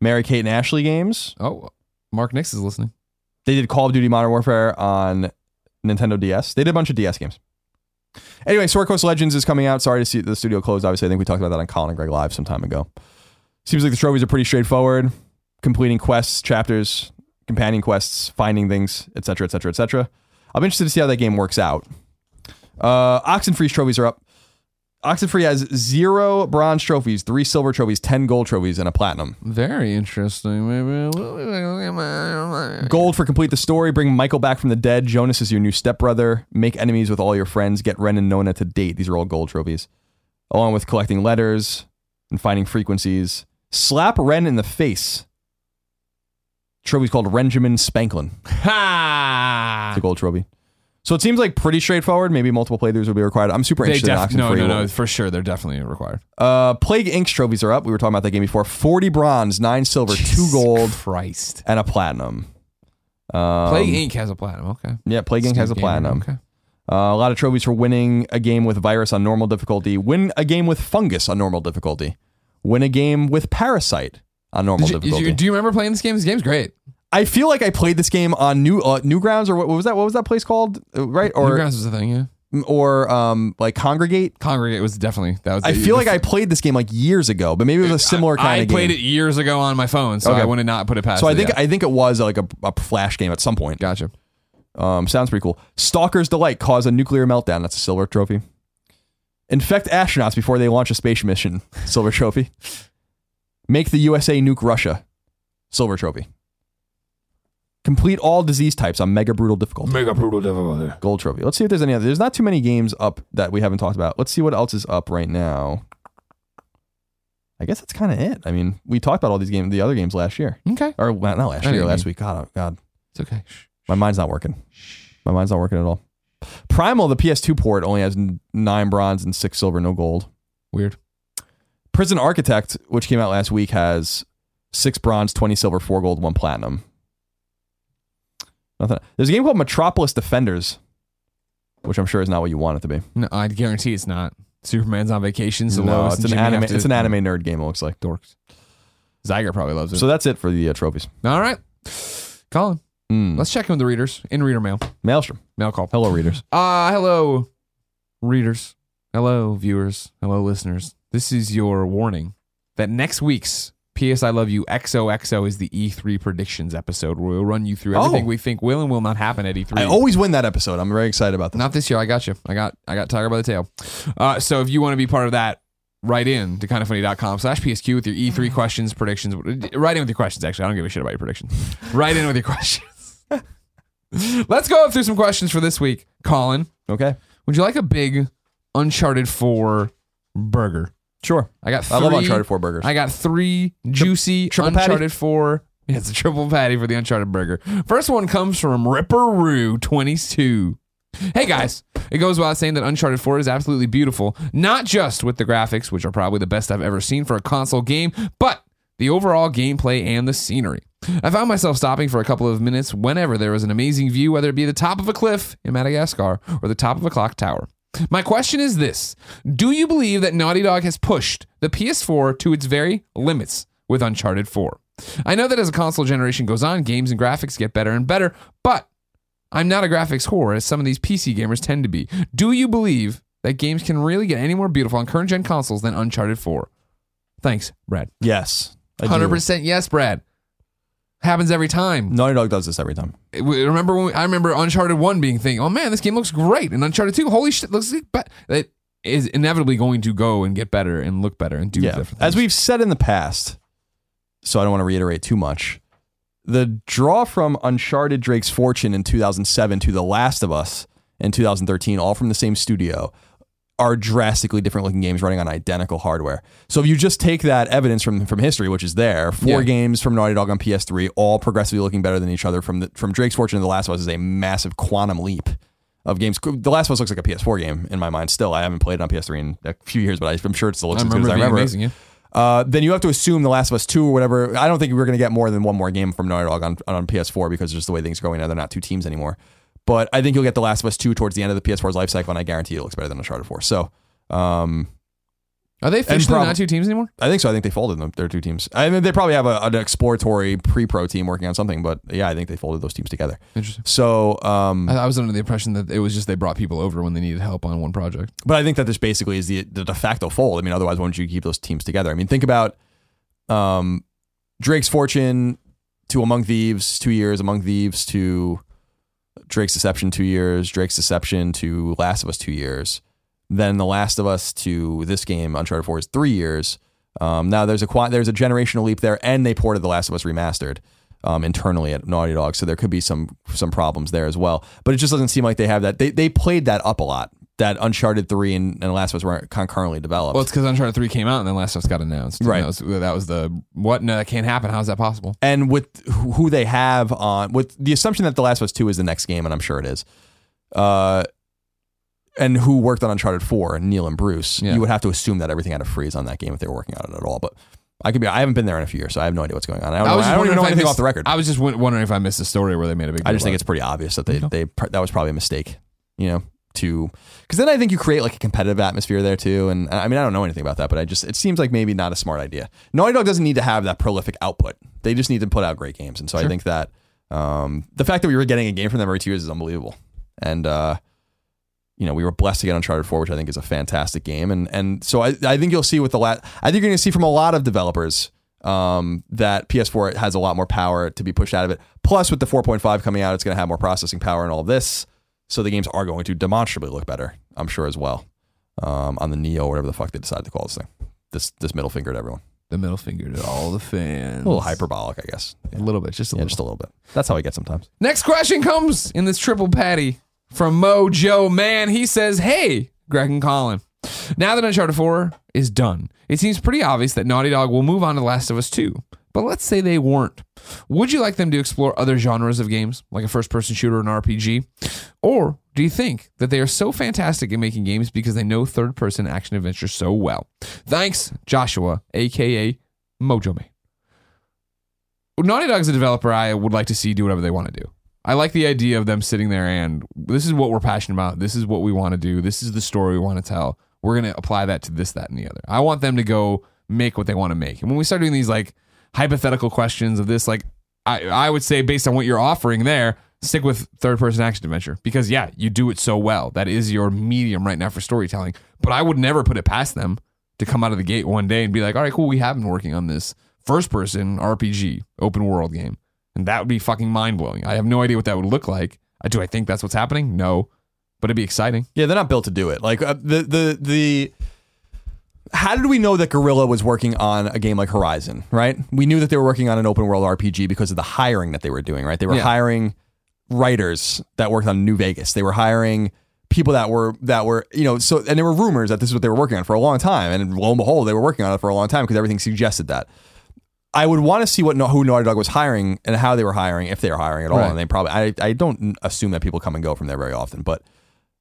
Mary Kate and Ashley games. Oh, Mark Nix is listening. They did Call of Duty Modern Warfare on Nintendo DS. They did a bunch of DS games. Anyway, Sword Coast Legends is coming out. Sorry to see the studio closed. Obviously, I think we talked about that on Colin and Greg Live some time ago. Seems like the trophies are pretty straightforward. Completing quests, chapters, companion quests, finding things, etc., etc., etc. I'm interested to see how that game works out. Uh, Oxenfree's trophies are up. Oxenfree has zero bronze trophies, three silver trophies, ten gold trophies, and a platinum. Very interesting. Maybe. Gold for complete the story, bring Michael back from the dead. Jonas is your new stepbrother. Make enemies with all your friends. Get Ren and Nona to date. These are all gold trophies. Along with collecting letters and finding frequencies. Slap Ren in the face. Trophy's called Renjamin Spanklin. Ha! It's a gold trophy. So it seems like pretty straightforward. Maybe multiple playthroughs will be required. I'm super They interested def- in no, Oxenfree. no, no, for sure. They're definitely required. Uh, Plague Inc.'s trophies are up. We were talking about that game before. 40 bronze, 9 silver, 2 gold, Christ. and a platinum. Um, Plague Inc. has a platinum. Okay. Yeah, Plague Inc. has a platinum. Okay. Uh, a lot of trophies for winning a game with virus on normal difficulty. Win a game with fungus on normal difficulty. Win a game with parasite on normal Did you- difficulty. you- do you remember playing this game? This game's great. I feel like I played this game on new uh, Newgrounds or what, what was that? What was that place called? Uh, Right or Newgrounds was a thing, yeah. or um like Kongregate. Kongregate was definitely that was. I feel like I played this game like years ago, but maybe it was a similar kind I of game. I played it years ago on my phone, so Okay. I would not put it past. so I think. I think it was like a, a flash game at some point. gotcha. Um, sounds pretty cool. Stalker's Delight cause a nuclear meltdown. That's a silver trophy. Infect astronauts before they launch a space mission. Silver trophy. Make the USA nuke Russia. Silver trophy. Complete all disease types on mega brutal difficulty. Mega brutal difficulty. Gold trophy. Let's see if there's any other. There's not too many games up that we haven't talked about. Let's see what else is up right now. I guess that's kind of it. I mean, we talked about all these games, the other games last year, Okay, or well, not last I year, last mean. week. God, oh, God, it's okay. Shh. my mind's not working. My mind's not working at all. Primal, the PS2 port, only has nine bronze and six silver, no gold. Weird. Prison Architect, which came out last week, has six bronze, 20 silver, four gold, one platinum. Nothing. There's a game called Metropolis Defenders, which I'm sure is not what you want it to be. No, I guarantee it's not. Superman's on vacation, so no, it's an anime. It's an anime nerd game. It looks like. dorks. Zyger probably loves it. So that's it for the uh, trophies. All right, Colin, Mm. let's check in with the readers in reader mail. Maelstrom. Mail call. Hello, readers. Uh, hello, readers. Hello, viewers. Hello, listeners. This is your warning that next week's PS I Love You XOXO is the E3 predictions episode where we'll run you through everything Oh. we think will and will not happen at E E3. I always win that episode. I'm very excited about this. Not this year. I got you. I got I got Tiger by the tail. Uh, so if you want to be part of that, write in to kindafunny.com slash PSQ with your E3 questions, predictions. Write in with your questions, actually. I don't give a shit about your predictions. write in with your questions. Let's go through some questions for this week. Colin, Okay. would you like a big Uncharted 4 burger? Sure. I got three, I love Uncharted 4 burgers. I got three juicy triple patty? Uncharted 4. Yeah, it's a triple patty for the Uncharted burger. First one comes from Ripper Ripperoo22. Hey guys, it goes without saying that Uncharted 4 is absolutely beautiful, not just with the graphics, which are probably the best I've ever seen for a console game, but the overall gameplay and the scenery. I found myself stopping for a couple of minutes whenever there was an amazing view, whether it be the top of a cliff in Madagascar or the top of a clock tower. My question is this Do you believe that Naughty Dog has pushed the PS4 to its very limits with Uncharted 4? I know that as a console generation goes on, games and graphics get better and better, but I'm not a graphics whore, as some of these PC gamers tend to be. Do you believe that games can really get any more beautiful on current gen consoles than Uncharted 4? Thanks, Brad. yes. I 100% yes, Brad. Happens every time. Naughty Dog does this every time. We- Remember when we, I remember Uncharted 1 being thinking, oh man, this game looks great. And Uncharted 2, holy shit, looks like but it is inevitably going to go and get better and look better and do yeah. different things. As we've said in the past, so I don't want to reiterate too much. The draw from Uncharted Drake's Fortune in 2007 to The Last of Us in 2013, all from the same studio, are drastically different looking games running on identical hardware. So if you just take that evidence from from history, which is there, four Yeah. games from Naughty Dog on PS3, all progressively looking better than each other from the, from Drake's Fortune to The Last of Us is a massive quantum leap of games. The Last of Us looks like a PS4 game in my mind. Still, I haven't played it on PS3 in a few years, but I'm sure it still looks I as good remember as I remember. amazing, yeah. Uh, then you have to assume The Last of Us 2 or whatever. I don't think we're going to get more than one more game from Naughty Dog on, on PS4 because just the way things are going now, they're not two teams anymore. But I think you'll get The Last of Us 2 towards the end of the PS4's life cycle, and I guarantee it looks better than Uncharted 4. So, um, Are they officially prob- not two teams anymore? I think so. I think they folded them. Their two teams. I mean, they probably have a, an exploratory pre-pro team working on something, but yeah, I think they folded those teams together. Interesting. So, um, I, I was under the impression that it was just they brought people over when they needed help on one project. but I think that this basically is the, the de facto fold. I mean, otherwise, why wouldn't you keep those teams together? I mean, think about um, Drake's Fortune to Among Thieves, two years. Among Thieves to Drake's Deception, two years. Drake's Deception to Last of Us, two years. Then The Last of Us to this game, Uncharted 4, is three years. Um, now there's a qua- there's a generational leap there, and they ported The Last of Us remastered um, internally at Naughty Dog, so there could be some some problems there as well. But it just doesn't seem like they have that. They they played that up a lot. That Uncharted three and, and Last of Us weren't concurrently developed. Well, it's because Uncharted Three came out and then Last of Us got announced. Right. That was, that was the what? No, that can't happen. How's that possible? and with who they have on with the assumption that the last of us 2 is the next game and i'm sure it is uh and who worked on uncharted 4 neil and bruce Yeah. you would have to assume that everything had a freeze on that game if they were working on it at all but i could be i haven't been there in a few years so i have no idea what's going on i don't, know, was I just don't wondering even know if I anything missed- off the record I was just wondering if I missed a story where they made a big. i just think it's pretty obvious that they they that was probably a mistake you know to because then i think you create like a competitive atmosphere there too and i mean i don't know anything about that but i just it seems like maybe not a smart idea. Naughty dog doesn't need to have that prolific output. They just need to put out great games and so i think that um, the fact that we were getting a game from them every two years is unbelievable. And uh, you know we were blessed to get uncharted 4 which i think is a fantastic game and and so i, I think you'll see with the last i think you're going to see from a lot of developers um, that ps4 has a lot more power to be pushed out of it. Plus with the 4.5 coming out it's going to have more processing power and all of this so the games are going to demonstrably look better, I'm sure as well. Um, on the Neo, whatever the fuck they decided to call this thing. This this middle finger to everyone. the middle finger to all the fans. A little hyperbolic, I guess. a little bit, just a Yeah, little. just a little bit. That's how I get sometimes. Next question comes in this triple patty from Mojo Man. He says, Hey, Greg and Colin. Now that Uncharted 4 is done, it seems pretty obvious that Naughty Dog will move on to The Last of Us 2. But let's say they weren't. Would you like them to explore other genres of games, like a first person shooter or an RPG? Or do you think that they are so fantastic at making games because they know third person action adventure so well? Thanks, Joshua, aka Mojo. Naughty Dog's a developer I would like to see do whatever they want to do. I like the idea of them sitting there and this is what we're passionate about. This is what we want to do. This is the story we want to tell. We're going to apply that to this, that, and the other. I want them to go make what they want to make. And when we start doing these like hypothetical questions of this, like I, I would say based on what you're offering there, stick with third person action adventure because yeah, you do it so well. That is your medium right now for storytelling. But I would never put it past them to come out of the gate one day and be like, all right, cool, we have been working on this first person RPG open world game. And that would be fucking mind blowing. I have no idea what that would look like. Uh, Do I think that's what's happening? No. But it'd be exciting. Yeah, they're not built to do it. Like uh, the the the. How did we know that Guerrilla was working on a game like Horizon? Right, we knew that they were working on an open world RPG because of the hiring that they were doing. Right, they were Yeah. hiring writers that worked on New Vegas. They were hiring people that were that were you know so and there were rumors that this is what they were working on for a long time, and lo and behold, they were working on it for a long time because everything suggested that. I would want to see what who Naughty Dog was hiring and how they were hiring, if they were hiring at all. Right. And they probably, I, I don't assume that people come and go from there very often, but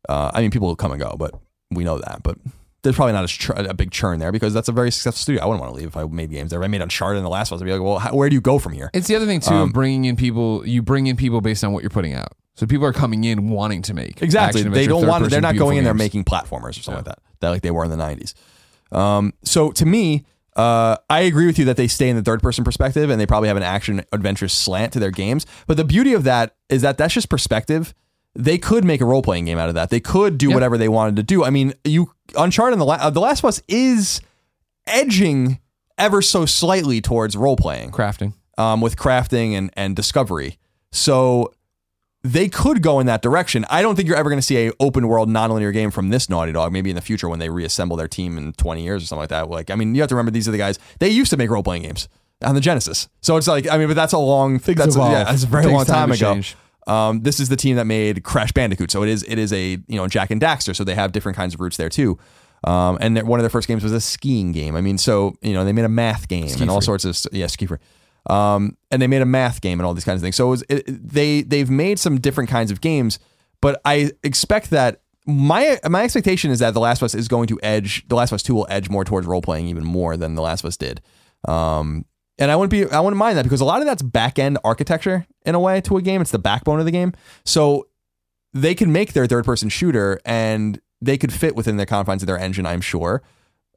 uh, I mean, people come and go, but we know that. But there's probably not a, ch- a big churn there because that's a very successful studio. I wouldn't want to leave if I made games there. If I made Uncharted in The Last one, I'd be like, well, how, where do you go from here? It's the other thing too Um, of bringing in people. You bring in people based on what you're putting out. So people are coming in wanting to make Exactly. They don't want. They're not going in there making platformers or something like that. That like they were in the '90s. Um, so to me, uh, I agree with you that they stay in the third person perspective and they probably have an action adventure slant to their games. But the beauty of that is that that's just perspective. They could make a role playing game out of that. They could do Yeah. whatever they wanted to do. I mean, you Uncharted and the, La- uh, the Last of Us is edging ever so slightly towards role playing crafting. um, with crafting and, and discovery. So they could go in that direction. I don't think you're ever going to see a open world nonlinear game from this Naughty Dog. Maybe in the future when they reassemble their team in 20 years or something like that. Like, I mean, you have to remember these are the guys they used to make role playing games on the Genesis. So it's like, I mean, but that's a long thing. That's a, yeah, that's a very Takes long time time ago. change. Um, this is the team that made Crash Bandicoot, so it is it is a you know Jak and Daxter, so they have different kinds of roots there too. Um, and one of their first games was a skiing game. I mean, so you know they made a math game and all sorts of yeah ski free. Um, and they made a math game and all these kinds of things. So it was, it, they they've made some different kinds of games, but I expect that my my expectation is that The Last of Us is going to edge. The Last of Us Two will edge more towards role playing even more than The Last of Us did. Um, and I wouldn't be I wouldn't mind that because a lot of that's back end architecture in a way to a game. It's the backbone of the game. So they can make their third person shooter and they could fit within the confines of their engine, I'm sure.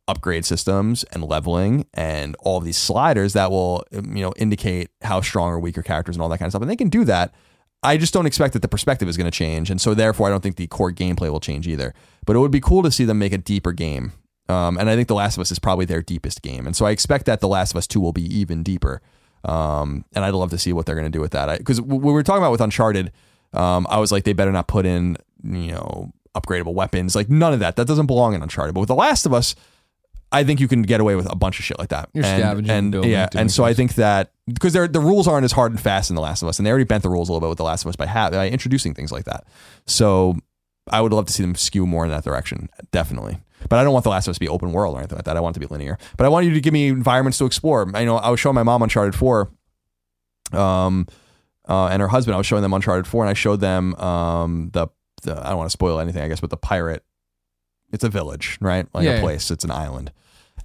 Upgrade systems and leveling and all these sliders that will um, you know indicate how strong or weaker characters and all that kind of stuff. And they can do that. I just don't expect that the perspective is going to change, and so therefore I don't think the core gameplay will change either. But it would be cool to see them make a deeper game, um, and I think The Last of Us is probably their deepest game, and so I expect that The Last of Us Two will be even deeper. Um, and I'd love to see what they're going to do with that. Because when we were talking about with Uncharted, um, I was like, they better not put in you know upgradable weapons, like none of that. That doesn't belong in Uncharted. But with The Last of Us, I think you can get away with a bunch of shit like that. You're and, scavenging, and yeah, doing and so I think that because the rules aren't as hard and fast in The Last of Us, and they already bent the rules a little bit with The Last of Us by, ha- by introducing things like that. So I would love to see them skew more in that direction, definitely. But I don't want The Last of Us to be open world or anything like that. I want it to be linear. But I want you to give me environments to explore. I know I was showing my mom Uncharted Four, um, uh, and her husband. I was showing them Uncharted Four, and I showed them um the, the I don't want to spoil anything, I guess, but the pirate. It's a village, right? Like Yeah, a yeah. place. It's an island.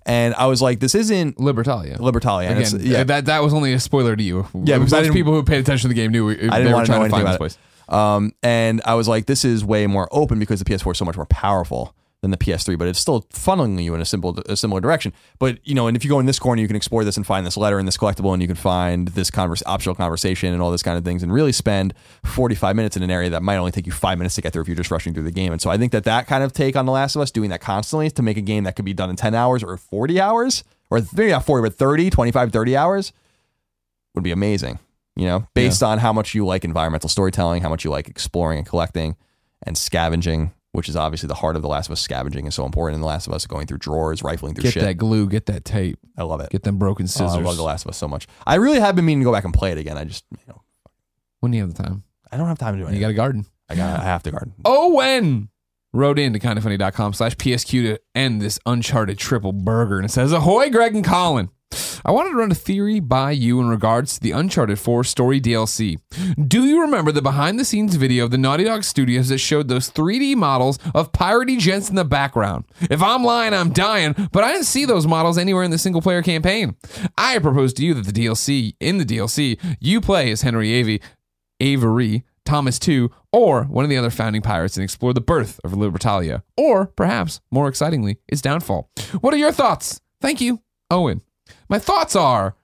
And I was like, this isn't Libertalia. Libertalia. Again, yeah, that that was only a spoiler to you. Yeah, because I most people who paid attention to the game knew we- they didn't were wanna trying know to find anything this about place. Um, and I was like, this is way more open because the PS4 is so much more powerful than the PS3, but it's still funneling you in a simple, a similar direction. But you know, and if you go in this corner, you can explore this and find this letter and this collectible, and you can find this converse, optional conversation and all this kind of things, and really spend 45 minutes in an area that might only take you five minutes to get through if you're just rushing through the game. And so I think that that kind of take on The Last of Us, doing that constantly to make a game that could be done in 10 hours or 40 hours, or maybe not 40, but 30, 25, 30 hours would be amazing. You know, based on how much you like environmental storytelling, how much you like exploring and collecting and scavenging, which is obviously the heart of The Last of Us. Scavenging is so important in The Last of Us, going through drawers, rifling through shit. Get shit. that glue, get that tape, I love it. get them broken Oh, scissors. I love The Last of Us so much. I really have been meaning to go back and play it again. I just, you know, when do you have the time? I don't have time to do it. You anything. got a garden. I got, I have to garden. Owen wrote in to kindafunny.com slash PSQ to end this Uncharted triple burger. And it says, Ahoy, Greg and Colin. I wanted to run a theory by you in regards to the Uncharted 4 story DLC. Do you remember the behind the scenes video of the Naughty Dog Studios that showed those 3D models of piratey gents in the background? If I'm lying, I'm dying, but I didn't see those models anywhere in the single player campaign. I propose to you that the DLC, in the DLC, you play as Henry Avey, Avery, Thomas II, or one of the other founding pirates and explore the birth of Libertalia, or perhaps, more excitingly, its downfall. What are your thoughts? Thank you, Owen. My thoughts are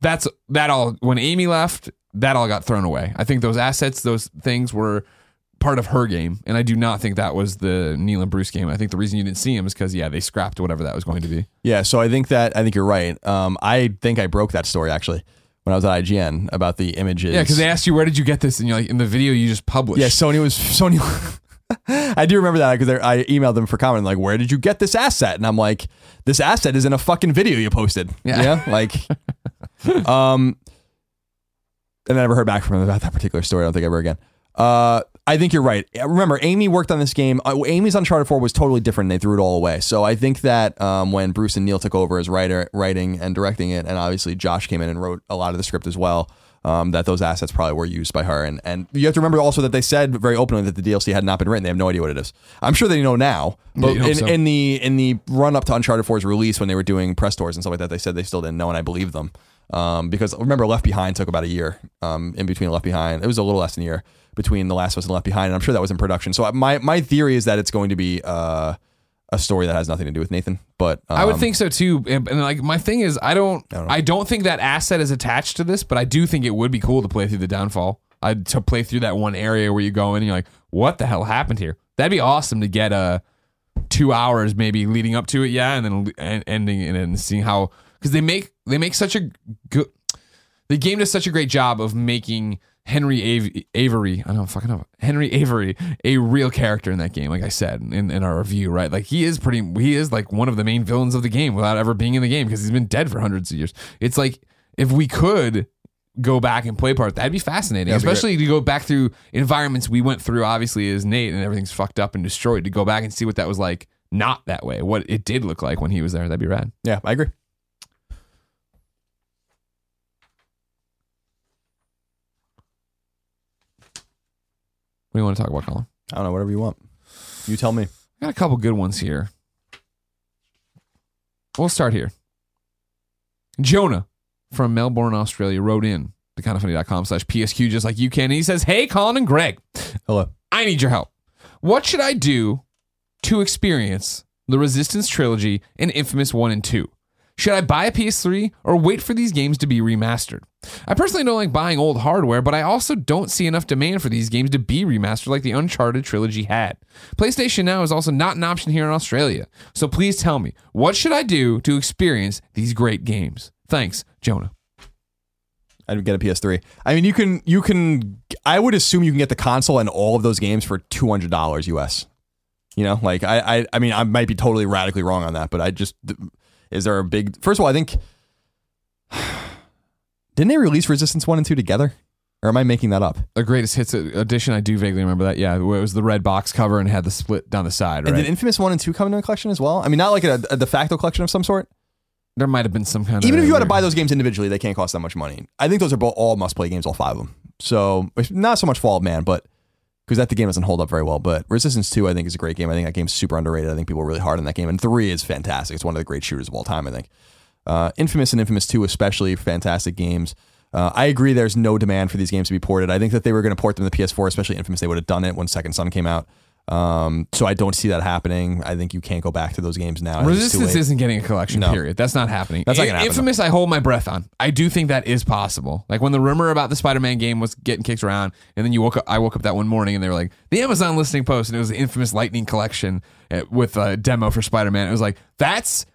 that's that all when Amy left, that all got thrown away. I think those assets, those things were part of her game, and I do not think that was the Neil and Bruce game. I think the reason you didn't see him is because yeah, they scrapped whatever that was going to be. Yeah, so I think that I think you're right. Um, I think I broke that story actually when I was at IGN about the images. Yeah, because they asked you where did you get this, and you're like in the video you just published. Yeah, Sony was Sony. I do remember that because I emailed them for comment like, "Where did you get this asset?" And I'm like, "This asset is in a fucking video you posted." Yeah. like, um, and I never heard back from him about that particular story. I don't think ever again. Uh, I think you're right. Remember, Amy worked on this game. Uh, Amy's Uncharted 4 was totally different. They threw it all away. So I think that um, when Bruce and Neil took over as writer, writing and directing it, and obviously Josh came in and wrote a lot of the script as well, um, that those assets probably were used by her. And and you have to remember also that they said very openly that the DLC had not been written. They have no idea what it is. I'm sure they know now, but you'd in, so. in the in the run up to Uncharted 4's release, when they were doing press tours and stuff like that, they said they still didn't know, and I believe them. Um, because remember, Left Behind took about a year. Um, in between Left Behind, it was a little less than a year between The Last of Us and Left Behind, and I'm sure that was in production. So my my theory is that it's going to be uh, a story that has nothing to do with Nathan. But um, I would think so too. And, and, like my thing is, I don't, I don't. I don't think that asset is attached to this, but I do think it would be cool to play through the downfall. I to play through that one area where you go in and you're like, what the hell happened here? That'd be awesome to get uh two hours maybe leading up to it, yeah, and then ending it and seeing how because they make they make such a good. The game does such a great job of making Henry Avery, I don't fucking know, Henry Avery, a real character in that game. Like I said in, in our review, right? Like he is pretty, he is like one of the main villains of the game without ever being in the game because he's been dead for hundreds of years. It's like if we could go back and play part, that'd be fascinating. That'd be Especially to go back through environments we went through, obviously, as Nate, and everything's fucked up and destroyed. To go back and see what that was like, not that way, what it did look like when he was there. That'd be rad. yeah, I agree. What do you want to talk about, Colin? I don't know, whatever you want. You tell me. I got a couple good ones here. We'll start here. Jonah from Melbourne, Australia, wrote in the kindafunny.com slash PSQ just like you can. And he says, Hey, Colin and Greg, Hello. I need your help. What should I do to experience the Resistance trilogy and Infamous 1 and 2? Should I buy a PS3 or wait for these games to be remastered? I personally don't like buying old hardware, but I also don't see enough demand for these games to be remastered like the Uncharted trilogy had. PlayStation Now is also not an option here in Australia. So please tell me, what should I do to experience these great games? Thanks, Jonah. I'd get a PS3. I mean, you can you can. I would assume you can get the console and all of those games for two hundred dollars US. You know, like I, I I mean, I might be totally radically wrong on that, but I just is there a big? First of all, I think didn't they release Resistance one and two together, or am I making that up? The greatest hits uh, edition, I do vaguely remember that. Yeah, it was the red box cover and had the split down the side, right? And did Infamous one and two come into a collection as well? I mean, not like a, a de facto collection of some sort. there might have been some kind of. Even if you had to buy those games individually, they can't cost that much money. I think those are both all must play games, all five of them. So it's not so much Fall of Man, but because that the game doesn't hold up very well. But Resistance Two, I think, is a great game. I think that game's super underrated. I think people are really hard on that game. And three is fantastic. It's one of the great shooters of all time. I think. Uh, Infamous and Infamous Two, especially fantastic games. Uh, I agree. There's no demand for these games to be ported. I think that they were going to port them to the PS4, especially Infamous. They would have done it when Second Son came out. Um, so I don't see that happening. I think you can't go back to those games now. I think it's too Resistance isn't getting a collection. No. Period. That's not happening. That's not gonna happen, Infamous, I hold my breath on. I do think that is possible. Like when the rumor about the Spider-Man game was getting kicked around, and then you woke up. I woke up that one morning, and they were like the Amazon listing post, and it was the Infamous Lightning Collection uh, with a demo for Spider-Man. It was like that's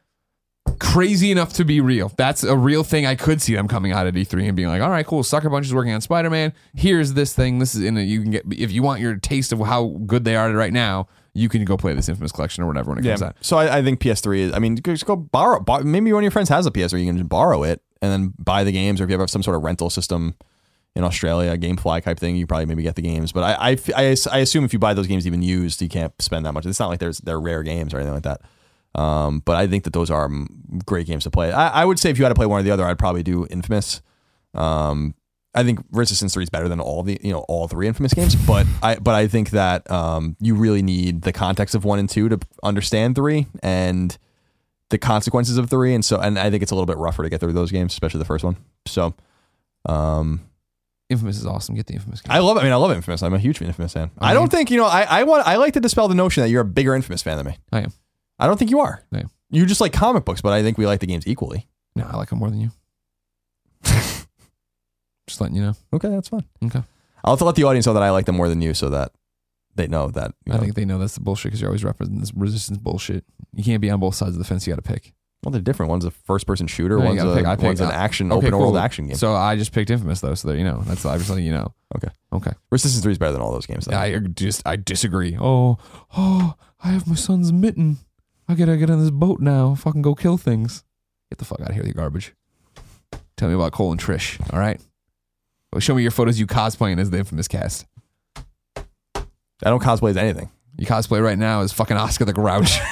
crazy enough to be real. That's a real thing. I could see them coming out at E3 and being like, "All right, cool. Sucker Punch is working on Spider-Man. Here's this thing. This is in it. You can get if you want your taste of how good they are right now. You can go play this Infamous collection or whatever when it comes Yeah. out. So I, I think PS3 is. I mean, just go borrow. Buy, maybe one of your friends has a PS3. You can just borrow it and then buy the games. Or if you have some sort of rental system in Australia, GameFly type thing, you probably maybe get the games. But I, I, I, I assume if you buy those games even used, you can't spend that much. It's not like there's they're rare games or anything like that. Um, but I think that those are great games to play. I, I would say if you had to play one or the other, I'd probably do Infamous. Um, I think Resistance Three is better than all the you know all three Infamous games, but I but I think that um, you really need the context of one and two to understand three and the consequences of three, and so and I think it's a little bit rougher to get through those games, especially the first one. So, um, Infamous is awesome. Get the Infamous game. I love. I mean, I love Infamous. I'm a huge Infamous fan. I don't think you know. I I want. I like to dispel the notion that you're a bigger Infamous fan than me. I am. I don't think you are. Am. You just like comic books, but I think we like the games equally. No, I like them more than you. Just letting you know. Okay, that's fine. Okay. I'll have to let the audience know that I like them more than you, so that they know that. You I know, think they know that's the bullshit because you're always representing this resistance bullshit. You can't be on both sides of the fence. You got to pick. well, they're different. One's a first-person shooter. No, you a, pick. I one's an action Okay, open-world action game. So I just picked Infamous though, so that you know. That's letting you know. Okay. Okay. Resistance Three is better than all those games. Though. I just I disagree. Oh, oh, I have my son's mitten. I gotta get on this boat now. Fucking go kill things. Get the fuck out of here with your garbage. Tell me about Cole and Trish. All right. Well, show me your photos. You cosplaying as the infamous cast. I don't cosplay as anything. You cosplay right now as fucking Oscar the Grouch.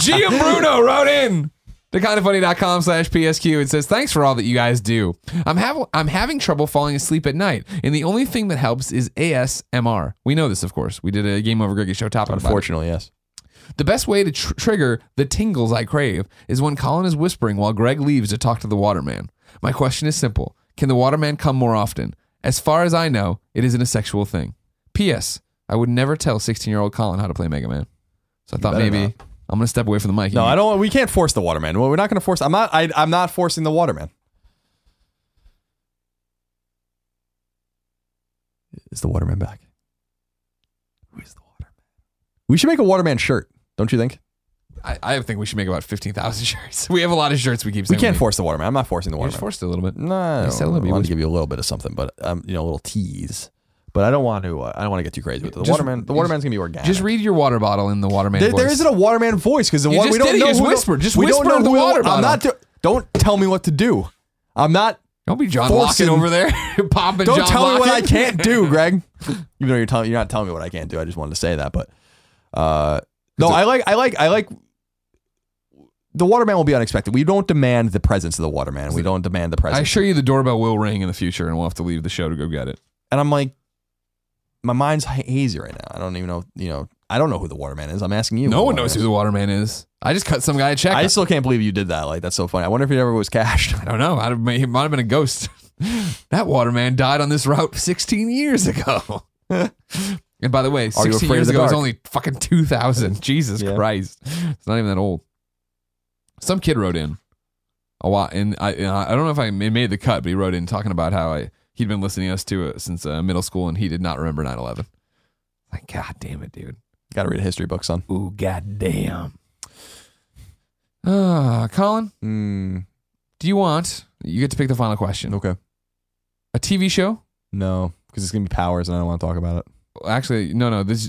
Gia Bruno wrote in to kindafunny.com slash PSQ. It says, Thanks for all that you guys do. I'm, hav- I'm having trouble falling asleep at night, and the only thing that helps is ASMR. We know this, of course. We did a Game Over Greggy show topic. Unfortunately, yes. The best way to tr- trigger the tingles I crave is when Colin is whispering while Greg leaves to talk to the waterman. My question is simple Can the waterman come more often? As far as I know, it isn't a sexual thing. P.S. I would never tell 16 year old Colin how to play Mega Man. So I thought maybe not. I'm going to step away from the mic. No, I don't. We can't force the waterman. Well, we're not going to force. I'm not. I, I'm not forcing the waterman. Is the waterman back? Who is the waterman? We should make a waterman shirt. Don't you think? I, I think we should make about 15,000 shirts. We have a lot of shirts we keep We saying. can't force the waterman. I'm not forcing the You just waterman. forced it a little bit. No, said a little bit. I want You to give you a little bit of something, but um, you know, a little tease. But I don't want to. Uh, I don't want to get too crazy with it. The Just- waterman. The waterman's gonna be organic. Just read your water bottle in the waterman There, voice. there isn't a waterman voice because the You water. just we don't did it. know. You just who whispered. Just we don't whisper know the who water I'm not. bottle. Do, don't tell me what to do. I'm not. Don't be John Forcing- over there. Popping Don't John tell me what I Locken. can't do, Greg. Even though you're telling you're not telling me what I can't do. I just wanted to say that, but uh, no, I like I like I like the waterman will be unexpected. We don't demand the presence of the waterman. We don't demand the presence. I presence. assure you the doorbell will ring in the future and we'll have to leave the show to go get it. and I'm like, my mind's ha- hazy right now. I don't even know. You know, I don't know who the Waterman is. I'm asking you. No one knows who Waterman the waterman is. I just cut some guy a check. is. I still can't believe you did that. Like that's so funny. I wonder if it ever was cashed. I don't know. I He might have been a ghost. that waterman died on this route 16 years ago. and by the way, Are you 16 afraid years of the ago was dark? only fucking 2000. Jesus Yeah. Christ. It's not even that old. Some kid wrote in a while, and I, and I I don't know if I ma- made the cut, but he wrote in talking about how I he'd been listening to us to it since uh, middle school, and he did not remember 9 11. Like, God damn it, dude. Got to read a history book, son. Ooh, goddamn. Uh, Colin, Mm, do you want, you get to pick the final question, okay. a TV show? No, because it's gonna be powers, and I don't want to talk about it. Actually, no, no, this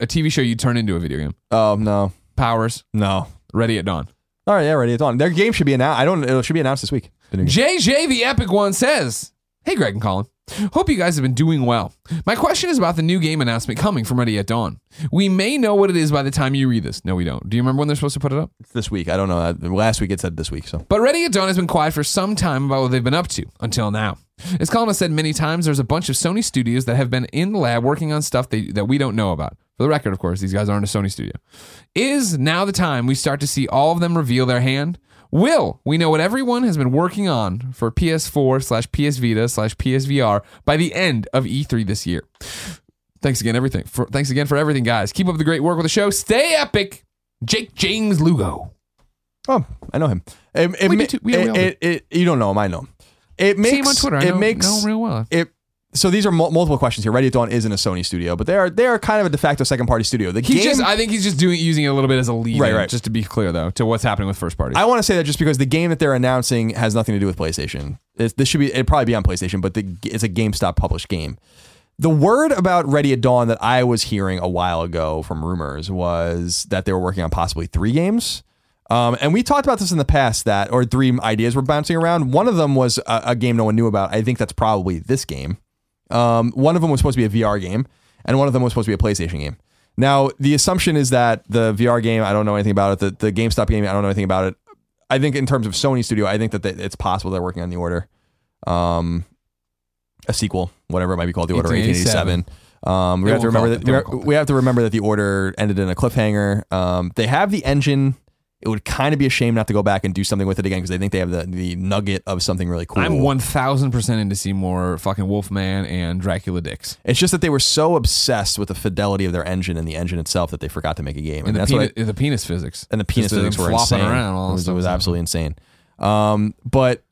a TV show you turn into a video game. Oh no, Powers, no. Ready at Dawn. All right, yeah, ready. at Dawn. Their game should be announced. I don't. It should be announced this week. JJ the Epic One says, Hey, Greg and Colin. Hope you guys have been doing well. My question is about the new game announcement coming from Ready at Dawn. We may know what it is by the time you read this. No, we don't. Do you remember when they're supposed to put it up? It's this week. I don't know. Uh, Last week it said this week. So But Ready at Dawn has been quiet for some time about what they've been up to until now. As Colin has said many times, there's a bunch of Sony studios that have been in the lab working on stuff they, that we don't know about. For the record, of course, these guys aren't a Sony studio. Is now the time we start to see all of them reveal their hand? Will we know what everyone has been working on for PS4 slash PS Vita slash PSVR by the end of E3 this year? Thanks again, everything. For, thanks again for everything, guys. Keep up the great work with the show. Stay epic. Jake James Lugo. oh, I know him. It, it, We ma- do too. We- we all it, it, it- you don't know him. I know him. It makes See him on Twitter. I it know, makes know him real well. it. So these are mul- multiple questions here. Ready at Dawn isn't a Sony studio, but they are they are kind of a de facto second party studio. The He's game, just, I think he's just doing using it a little bit as a lead, Right, right. Just to be clear, though, to what's happening with first party. I want to say that just because the game that they're announcing has nothing to do with PlayStation. It's, this should be it'd probably be on PlayStation, but the, it's a GameStop published game. The word about Ready at Dawn that I was hearing a while ago from rumors was that they were working on possibly three games. Um, and we talked about this in the past that, or three ideas were bouncing around. One of them was a, a game no one knew about. I think that's probably this game. Um, one of them was supposed to be a VR game, and one of them was supposed to be a PlayStation game. Now, the assumption is that the VR game, I don't know anything about it. The, the GameStop game, I don't know anything about it. I think in terms of Sony Studio, I think that they, it's possible they're working on the order, um, a sequel, whatever it might be called, the order 1887. 1887. Um, we They have to remember that we we have to remember that the order ended in a cliffhanger. Um, they have the engine. It would kind of be a shame not to go back and do something with it again because they think they have the, the nugget of something really cool. I'm 1000% into see more fucking Wolfman and Dracula Dicks. It's just that they were so obsessed with the fidelity of their engine and the engine itself that they forgot to make a game. And, the, that's penis, what I- the penis physics. and the penis Just physics were flopping insane. around. All it was, it was was absolutely insane. Um, but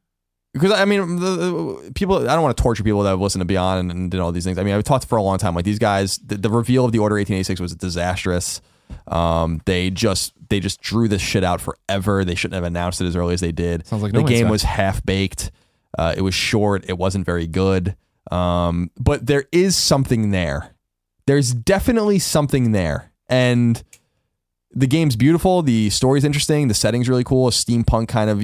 because I mean, the, the people, I don't want to torture people that have listened to Beyond and, and did all these things. I mean, I've talked for a long time. Like these guys, the, the reveal of the Order 1886 was disastrous. Um, they just they just drew this shit out forever. They shouldn't have announced it as early as they did. Sounds like the No Man's game was half baked. Uh, it was short. It wasn't very good. Um, but there is something there. There's definitely something there, and the game's beautiful. The story's interesting. The setting's really cool. A steampunk kind of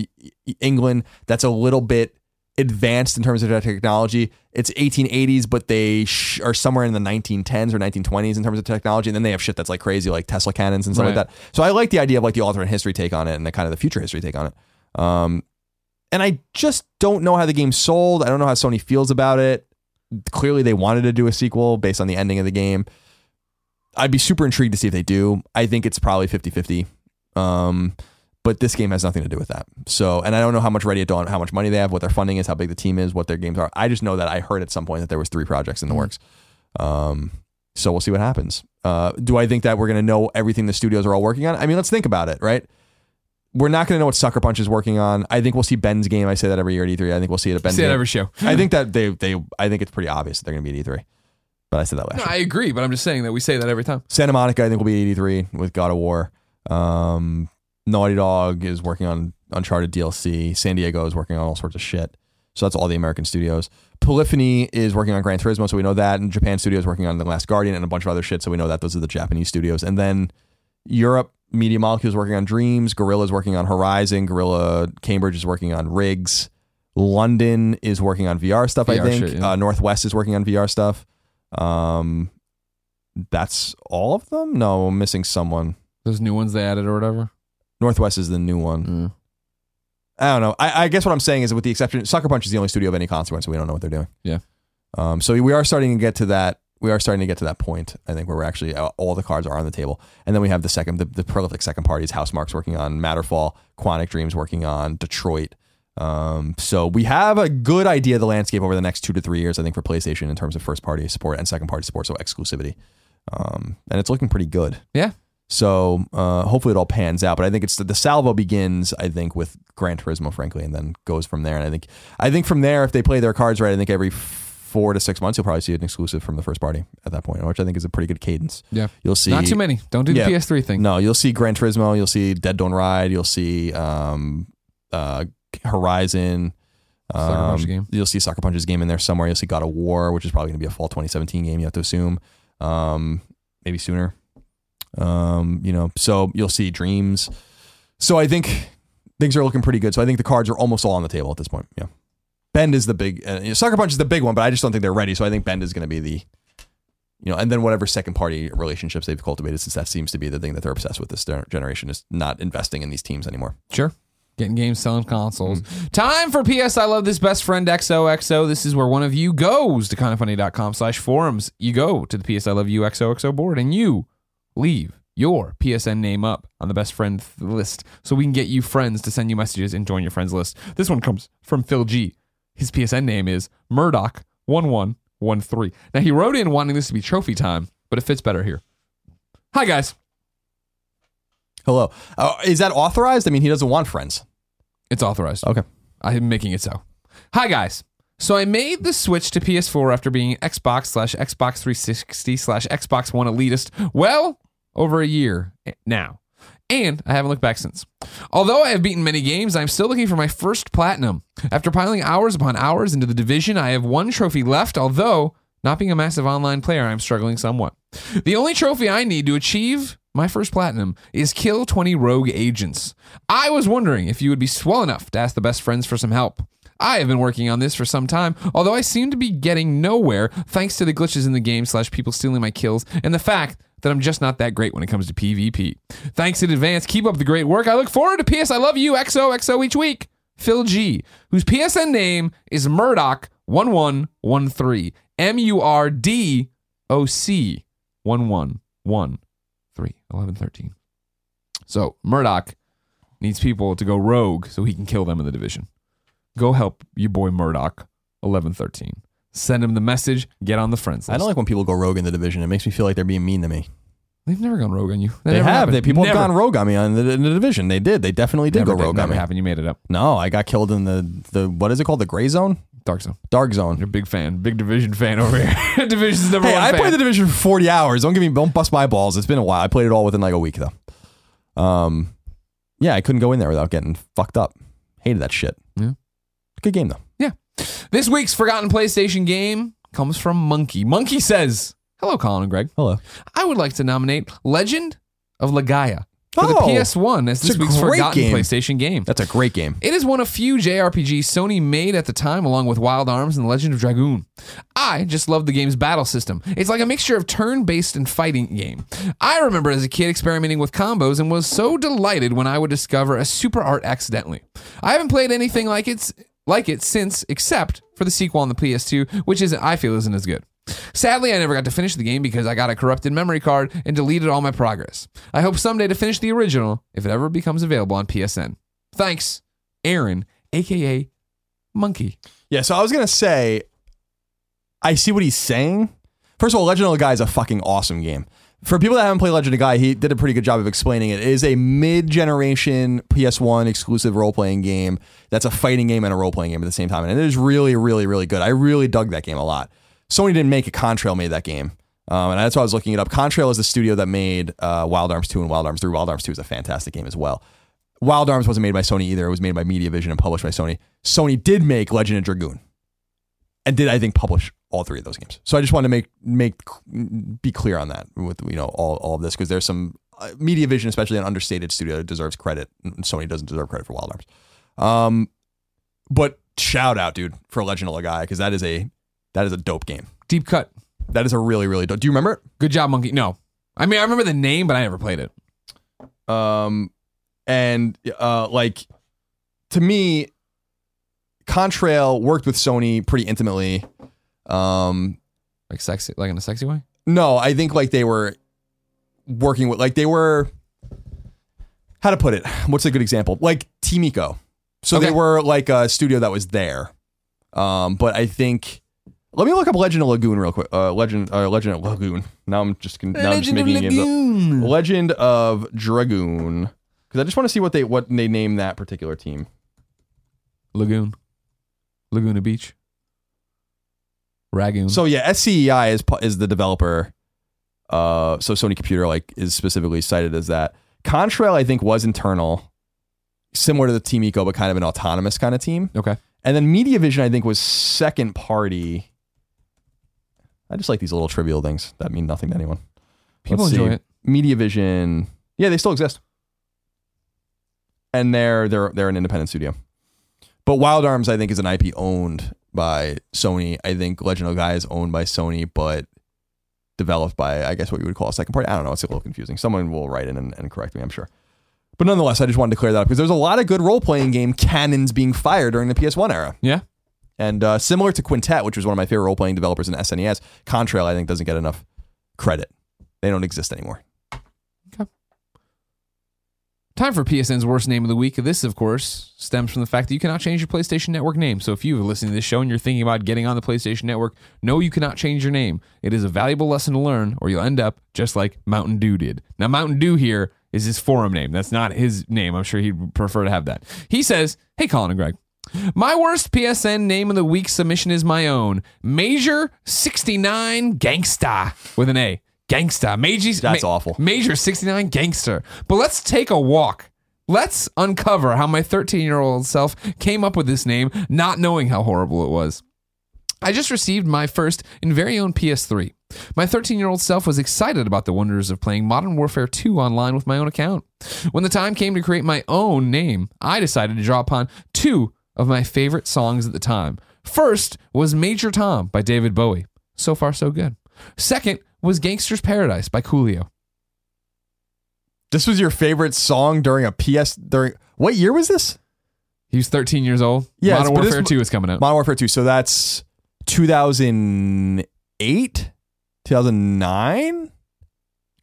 England that's a little bit advanced in terms of technology. It's 1880s, but they sh- are somewhere in the 1910s or 1920s in terms of technology. And then they have shit that's like crazy, like Tesla cannons and stuff like that. So I like the idea of like the alternate history take on it and the kind of the future history take on it. Um, and I just don't know how the game sold. I don't know how Sony feels about it. Clearly, they wanted to do a sequel based on the ending of the game. I'd be super intrigued to see if they do. I think it's probably 50 50. Um, but this game has nothing to do with that. So, and I don't know how much Ready at Dawn, how much money they have, what their funding is, how big the team is, what their games are. I just know that I heard at some point that there was three projects in the works. Um, so we'll see what happens. Uh, do I think that we're going to know everything the studios are all working on? I mean, let's think about it, right? We're not going to know what Sucker Punch is working on. I think we'll see Ben's game. I say that every year at E3. I think we'll see it at Ben's See it game. every show. I think that they they I think it's pretty obvious that they're going to be at E3. But I said that last No, year. I agree, but I'm just saying that we say that every time. Santa Monica, I think, will be at E3 with God of War. Um, Naughty Dog is working on Uncharted DLC. San Diego is working on all sorts of shit. So that's all the American studios. Polyphony is working on Gran Turismo, so we know that. And Japan Studio is working on The Last Guardian and a bunch of other shit, so we know that those are the Japanese studios. And then Europe, Media Molecule's working on Dreams. Guerrilla is working on Horizon. Guerrilla Cambridge is working on Rigs. London is working on VR stuff, I think. shit, yeah. uh, Northwest is working on VR stuff. Um, that's all of them? No, I'm missing someone. Those new ones they added or whatever. Northwest is the new one. Mm. I don't know. I, I guess what I'm saying is, with the exception, Sucker Punch is the only studio of any consequence, so we don't know what they're doing. Yeah. Um. So we are starting to get to that we are starting to get to that point. I think where we're actually uh, all the cards are on the table, and then we have the second, the, the prolific second parties. Housemarque's working on Matterfall, Quantic Dream's working on Detroit. Um, so we have a good idea of the landscape over the next two to three years. I think for PlayStation in terms of first party support and second party support, so exclusivity, um, and it's looking pretty good. Yeah. So uh, hopefully it all pans out. But I think it's the, the salvo begins. I think with Gran Turismo, frankly, and then goes from there. And I think I think from there, if they play their cards right, I think every four to six months you'll probably see an exclusive from the first party at that point, which I think is a pretty good cadence. Yeah. You'll see Not too many. Don't do the Yeah. PS3 thing. No, you'll see Gran Turismo. You'll see Dead Don't Ride. You'll see um, uh, Horizon. Um, game. You'll see Sucker Punch's game in there somewhere. You'll see God of War, which is probably going to be a fall 2017 game. You have to assume, um, maybe sooner. Um, you know, so you'll see Dreams. So I think things are looking pretty good. So I think the cards are almost all on the table at this point. Yeah, Bend is the big. Uh, you know, Sucker Punch is the big one, but I just don't think they're ready. So I think Bend is going to be the you know, and then whatever second party relationships they've cultivated, since that seems to be the thing that they're obsessed with this generation, is not investing in these teams anymore. Sure. Getting games, selling consoles. Time for PS I Love This Best Friend XOXO. This is where one of you goes to kindafunny.com slash forums. You go to the PS I Love You XOXO board and you leave your PSN name up on the best friend th- list so we can get you friends to send you messages and join your friends list. This one comes from Phil G. His PSN name is Murdoch1113. Now he wrote in wanting this to be trophy time, but it fits better here. Hi guys. Hello, uh, is that authorized? I mean, he doesn't want friends. It's authorized. Okay. I'm making it so. Hi guys. So I made the switch to PS4 after being Xbox slash Xbox 360 slash Xbox One elitist well over a year now. And I haven't looked back since. Although I have beaten many games, I'm still looking for my first platinum. After piling hours upon hours into the division, I have one trophy left, although not being a massive online player, I'm struggling somewhat. The only trophy I need to achieve my first platinum is kill 20 rogue agents. I was wondering if you would be swell enough to ask the best friends for some help. I have been working on this for some time, although I seem to be getting nowhere thanks to the glitches in the game slash people stealing my kills and the fact that I'm just not that great when it comes to PvP. Thanks in advance. Keep up the great work. I look forward to PS I Love You XOXO each week. Phil G, whose PSN name is Murdoch1113. M U R D O C 1113. 1113. So Murdoch needs people to go rogue so he can kill them in the division. Go help your boy Murdoch 1113. Send him the message, get on the friends list. I don't like when people go rogue in the division. It makes me feel like they're being mean to me. They've never gone rogue on you. That They have. happened. They, people never. have gone rogue on me on the, in the division. They did. They definitely did Never go rogue on me. happened. You made it up. No, I got killed in the the what is it called? The gray zone, Dark Zone. dark zone. You're a big fan. Big division fan over here. Division's number Hey, one I fan. played the division for 40 hours. Don't give me don't bust my balls. It's been a while. I played it all within like a week though. Um yeah, I couldn't go in there without getting fucked up. Hated that shit. Good game though. Yeah. This week's forgotten PlayStation game comes from Monkey. Monkey says, "Hello, Colin and Greg. Hello. I would like to nominate Legend of Legaia for the Oh, PS1 as it's this a week's great forgotten game. PlayStation game. That's a great game. It is one of few JRPGs Sony made at the time, along with Wild Arms and Legend of Dragoon. I just love the game's battle system. It's like a mixture of turn based and fighting game. I remember as a kid experimenting with combos and was so delighted when I would discover a super art accidentally. I haven't played anything like it's like it since, except for the sequel on the PS2, which isn't I feel isn't as good. Sadly, I never got to finish the game because I got a corrupted memory card and deleted all my progress. I hope someday to finish the original if it ever becomes available on PSN. Thanks, Aaron, aka Monkey. Yeah, so I was gonna say, I see what he's saying. First of all, Legend of Legaia is a fucking awesome game. For people that haven't played Legend of Guy, he did a pretty good job of explaining it. It is a mid-generation PS1 exclusive role-playing game that's a fighting game and a role-playing game at the same time, and it is really, really, really good. I really dug that game a lot. Sony didn't make it; Contrail made that game, um, and that's why I was looking it up. Contrail is the studio that made uh, Wild Arms 2 and Wild Arms 3. Wild Arms 2 is a fantastic game as well. Wild Arms wasn't made by Sony either; it was made by Mediavision and published by Sony. Sony did make Legend of Dragoon and did I think publish all three of those games. So I just wanted to make make be clear on that with you know all, all of this because there's some uh, MediaVision, especially an understated studio, that deserves credit. and Sony doesn't deserve credit for Wild Arms. Um, but shout out, dude, for Legend of Legaia because that is a that is a dope game. Deep cut. That is a really really dope. Do you remember it? Good job, Monkey. No. I mean, I remember the name, but I never played it. it? Um, and uh, like to me, Contrail worked with Sony pretty intimately. Um, Like sexy, like in a sexy way. No, I think like they were working with like they were how to put it? What's a good example? Like Team Ico. So Okay. they were like a studio that was there. Um, but I think let me look up Legend of Lagoon real quick. Uh, Legend, uh, Legend of Lagoon. Now I'm just now I'm just making games up. Legend of Dragoon. Because I just want to see what they what they name that particular team. Lagoon, Laguna Beach, Ragoon. So yeah, SCEI is is the developer. Uh, so Sony Computer like is specifically cited as that. Contrail I think was internal, similar to the Team Ico, but kind of an autonomous kind of team. okay. And then Media Vision I think was second party. I just like these little trivial things that mean nothing to anyone. People Let's enjoy see. it. Media Vision, yeah, they still exist, and they're they're they're an independent studio. But Wild Arms, I think, is an IP owned by Sony. I think Legend of Gaia is owned by Sony, but developed by I guess what you would call a second party. I don't know. It's a little confusing. Someone will write in and, and correct me. I'm sure. But nonetheless, I just wanted to clear that up because there's a lot of good role playing game cannons being fired during the PS1 era. Yeah. And uh, similar to Quintet, which was one of my favorite role playing developers in SNES, Contrail I think doesn't get enough credit. They don't exist anymore. Time for PSN's worst name of the week. This, of course, stems from the fact that you cannot change your PlayStation Network name. So if you are listening to this show and you're thinking about getting on the PlayStation Network, no, you cannot change your name. It is a valuable lesson to learn, or you'll end up just like Mountain Dew did. Now, Mountain Dew here is his forum name. That's not his name. I'm sure he'd prefer to have that. He says, Hey, Colin and Greg. My worst PSN name of the week submission is my own Major 69 Gangsta with an A. Gangsta. Major, That's awful. Major 69 Gangster. But let's take a walk. Let's uncover how my 13 year old self came up with this name, not knowing how horrible it was. I just received my first and very own PS3. My 13 year old self was excited about the wonders of playing Modern Warfare 2 online with my own account. When the time came to create my own name, I decided to draw upon two of my favorite songs at the time. First was Major Tom by David Bowie. So far, so good. Second was Gangster's Paradise by Coolio. This was your favorite song during a PS during what year was this? He was 13 years old. Yeah, Modern but this- Warfare 2 is coming out. Modern Warfare 2. So that's 2008, 2009?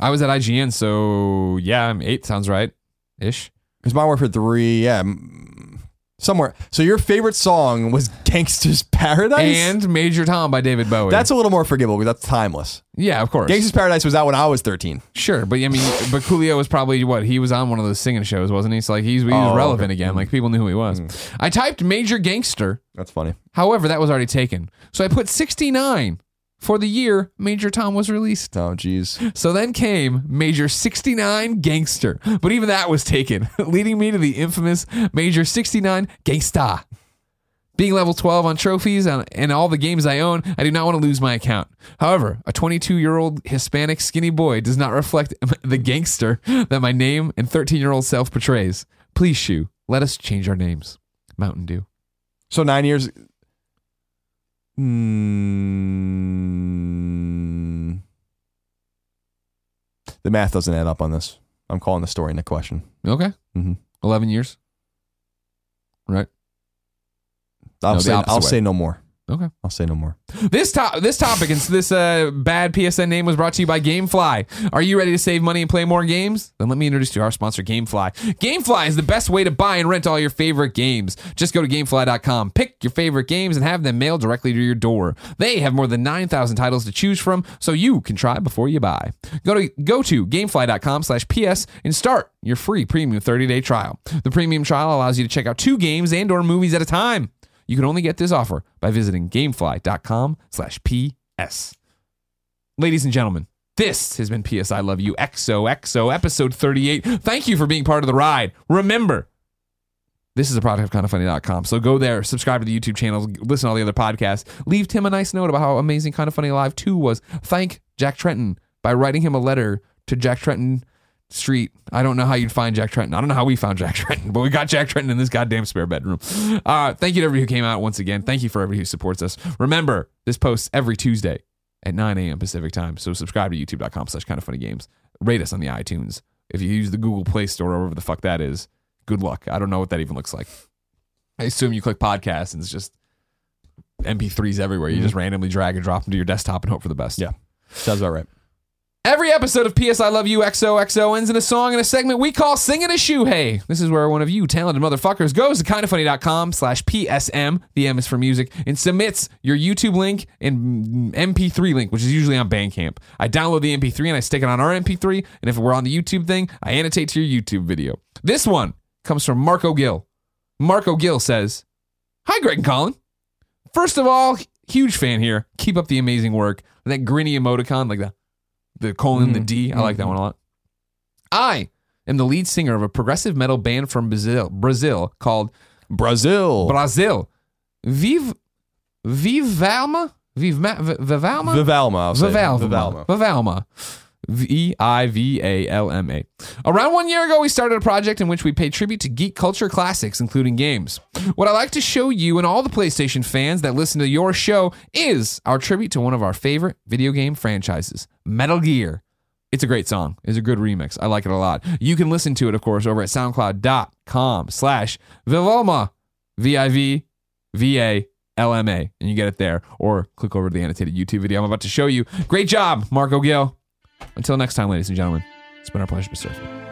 I was at IGN, so yeah, I'm eight sounds right ish. Because Modern Warfare 3, yeah, somewhere. So your favorite song was Gangster's Paradise? And Major Tom by David Bowie. that's a little more forgivable because that's timeless. yeah, of course. Gangster's Paradise was out when I was 13. Sure, but I mean, but Coolio was probably what he was on one of those singing shows, wasn't he? So like he's he was Oh, relevant okay. again. Like people knew who he was. Mm. I typed Major Gangster, That's funny. however, that was already taken. So I put 69 for the year Major Tom was released. Oh, jeez. So then came Major 69 Gangster, but even that was taken, leading me to the infamous Major 69 Gangsta. Being level 12 on trophies and, all the games I own, I do not want to lose my account. However, a 22 year old Hispanic skinny boy does not reflect the gangster that my name and 13 year old self portrays. Please, Shu, let us change our names. Mountain Dew. So nine years. Mm, the math doesn't add up on this. I'm calling the story into question. Okay. Mhm. 11 years. Right. I'll No, say I'll way. say no more. Okay. I'll say no more. This top this topic and this uh, bad PSN name was brought to you by GameFly. Are you ready to save money and play more games? Then let me introduce you to our sponsor, GameFly. GameFly is the best way to buy and rent all your favorite games. Just go to GameFly.com, pick your favorite games, and have them mailed directly to your door. They have more than 9,000 titles to choose from, so you can try before you buy. Go to go to GameFly.com/ps and start your free premium 30-day trial. The premium trial allows you to check out two games and/or movies at a time. You can only get this offer by visiting gamefly.com slash PS. Ladies and gentlemen, this has been PS I Love You XOXO episode 38. Thank you for being part of the ride. Remember, this is a product of kindafunny.com. So go there, subscribe to the YouTube channel, listen to all the other podcasts. Leave Tim a nice note about how amazing Kinda Funny Live 2 was. Thank Jack Tretton by writing him a letter to Jack Tretton Street. I don't know how you'd find Jack Tretton. I don't know how we found Jack Tretton, but we got Jack Tretton in this goddamn spare bedroom. Uh, thank you to everybody who came out once again. Thank you for everybody who supports us. Remember, this posts every Tuesday at 9 a.m. Pacific time. So subscribe to youtube.com slash kindafunnygames. Rate us on the iTunes. If you use the Google Play Store or whatever the fuck that is, good luck. I don't know what that even looks like. I assume you click podcast and it's just MP3s everywhere. You just randomly drag and drop them to your desktop and hope for the best. Yeah. Sounds about right. Every episode of PS I Love You XOXO ends in a song and a segment we call Singing a Shoe Hey. This is where one of you talented motherfuckers goes to kindafunny.com slash PSM, the M is for music, and submits your YouTube link and MP3 link, which is usually on Bandcamp. I download the MP3 and I stick it on our MP3, and if we're on the YouTube thing, I annotate to your YouTube video. This one comes from Marco Gill. Marco Gill says, Hi, Greg and Colin. First of all, huge fan here. Keep up the amazing work. That grinny emoticon, like that the colon, the mm-hmm. D. I like that mm-hmm. one a lot. I am the lead singer of a progressive metal band from Brazil, Brazil called Brazil. Brazil. Vive, Vivalma, Vivalma, Vivalma, Vivalma. I'll say. Vivalma, Vivalma. V I V A L M A. Around one year ago, we started a project in which we pay tribute to geek culture classics, including games. What I like to show you and all the PlayStation fans that listen to your show is our tribute to one of our favorite video game franchises, Metal Gear. It's a great song. It's a good remix. I like it a lot. You can listen to it, of course, over at soundcloud.com slash Vivalma, V-I-V-V-A L-M-A, and you get it there. Or click over to the annotated YouTube video I'm about to show you. Great job, Marco Gill. Until next time, ladies and gentlemen, it's been our pleasure to serve you.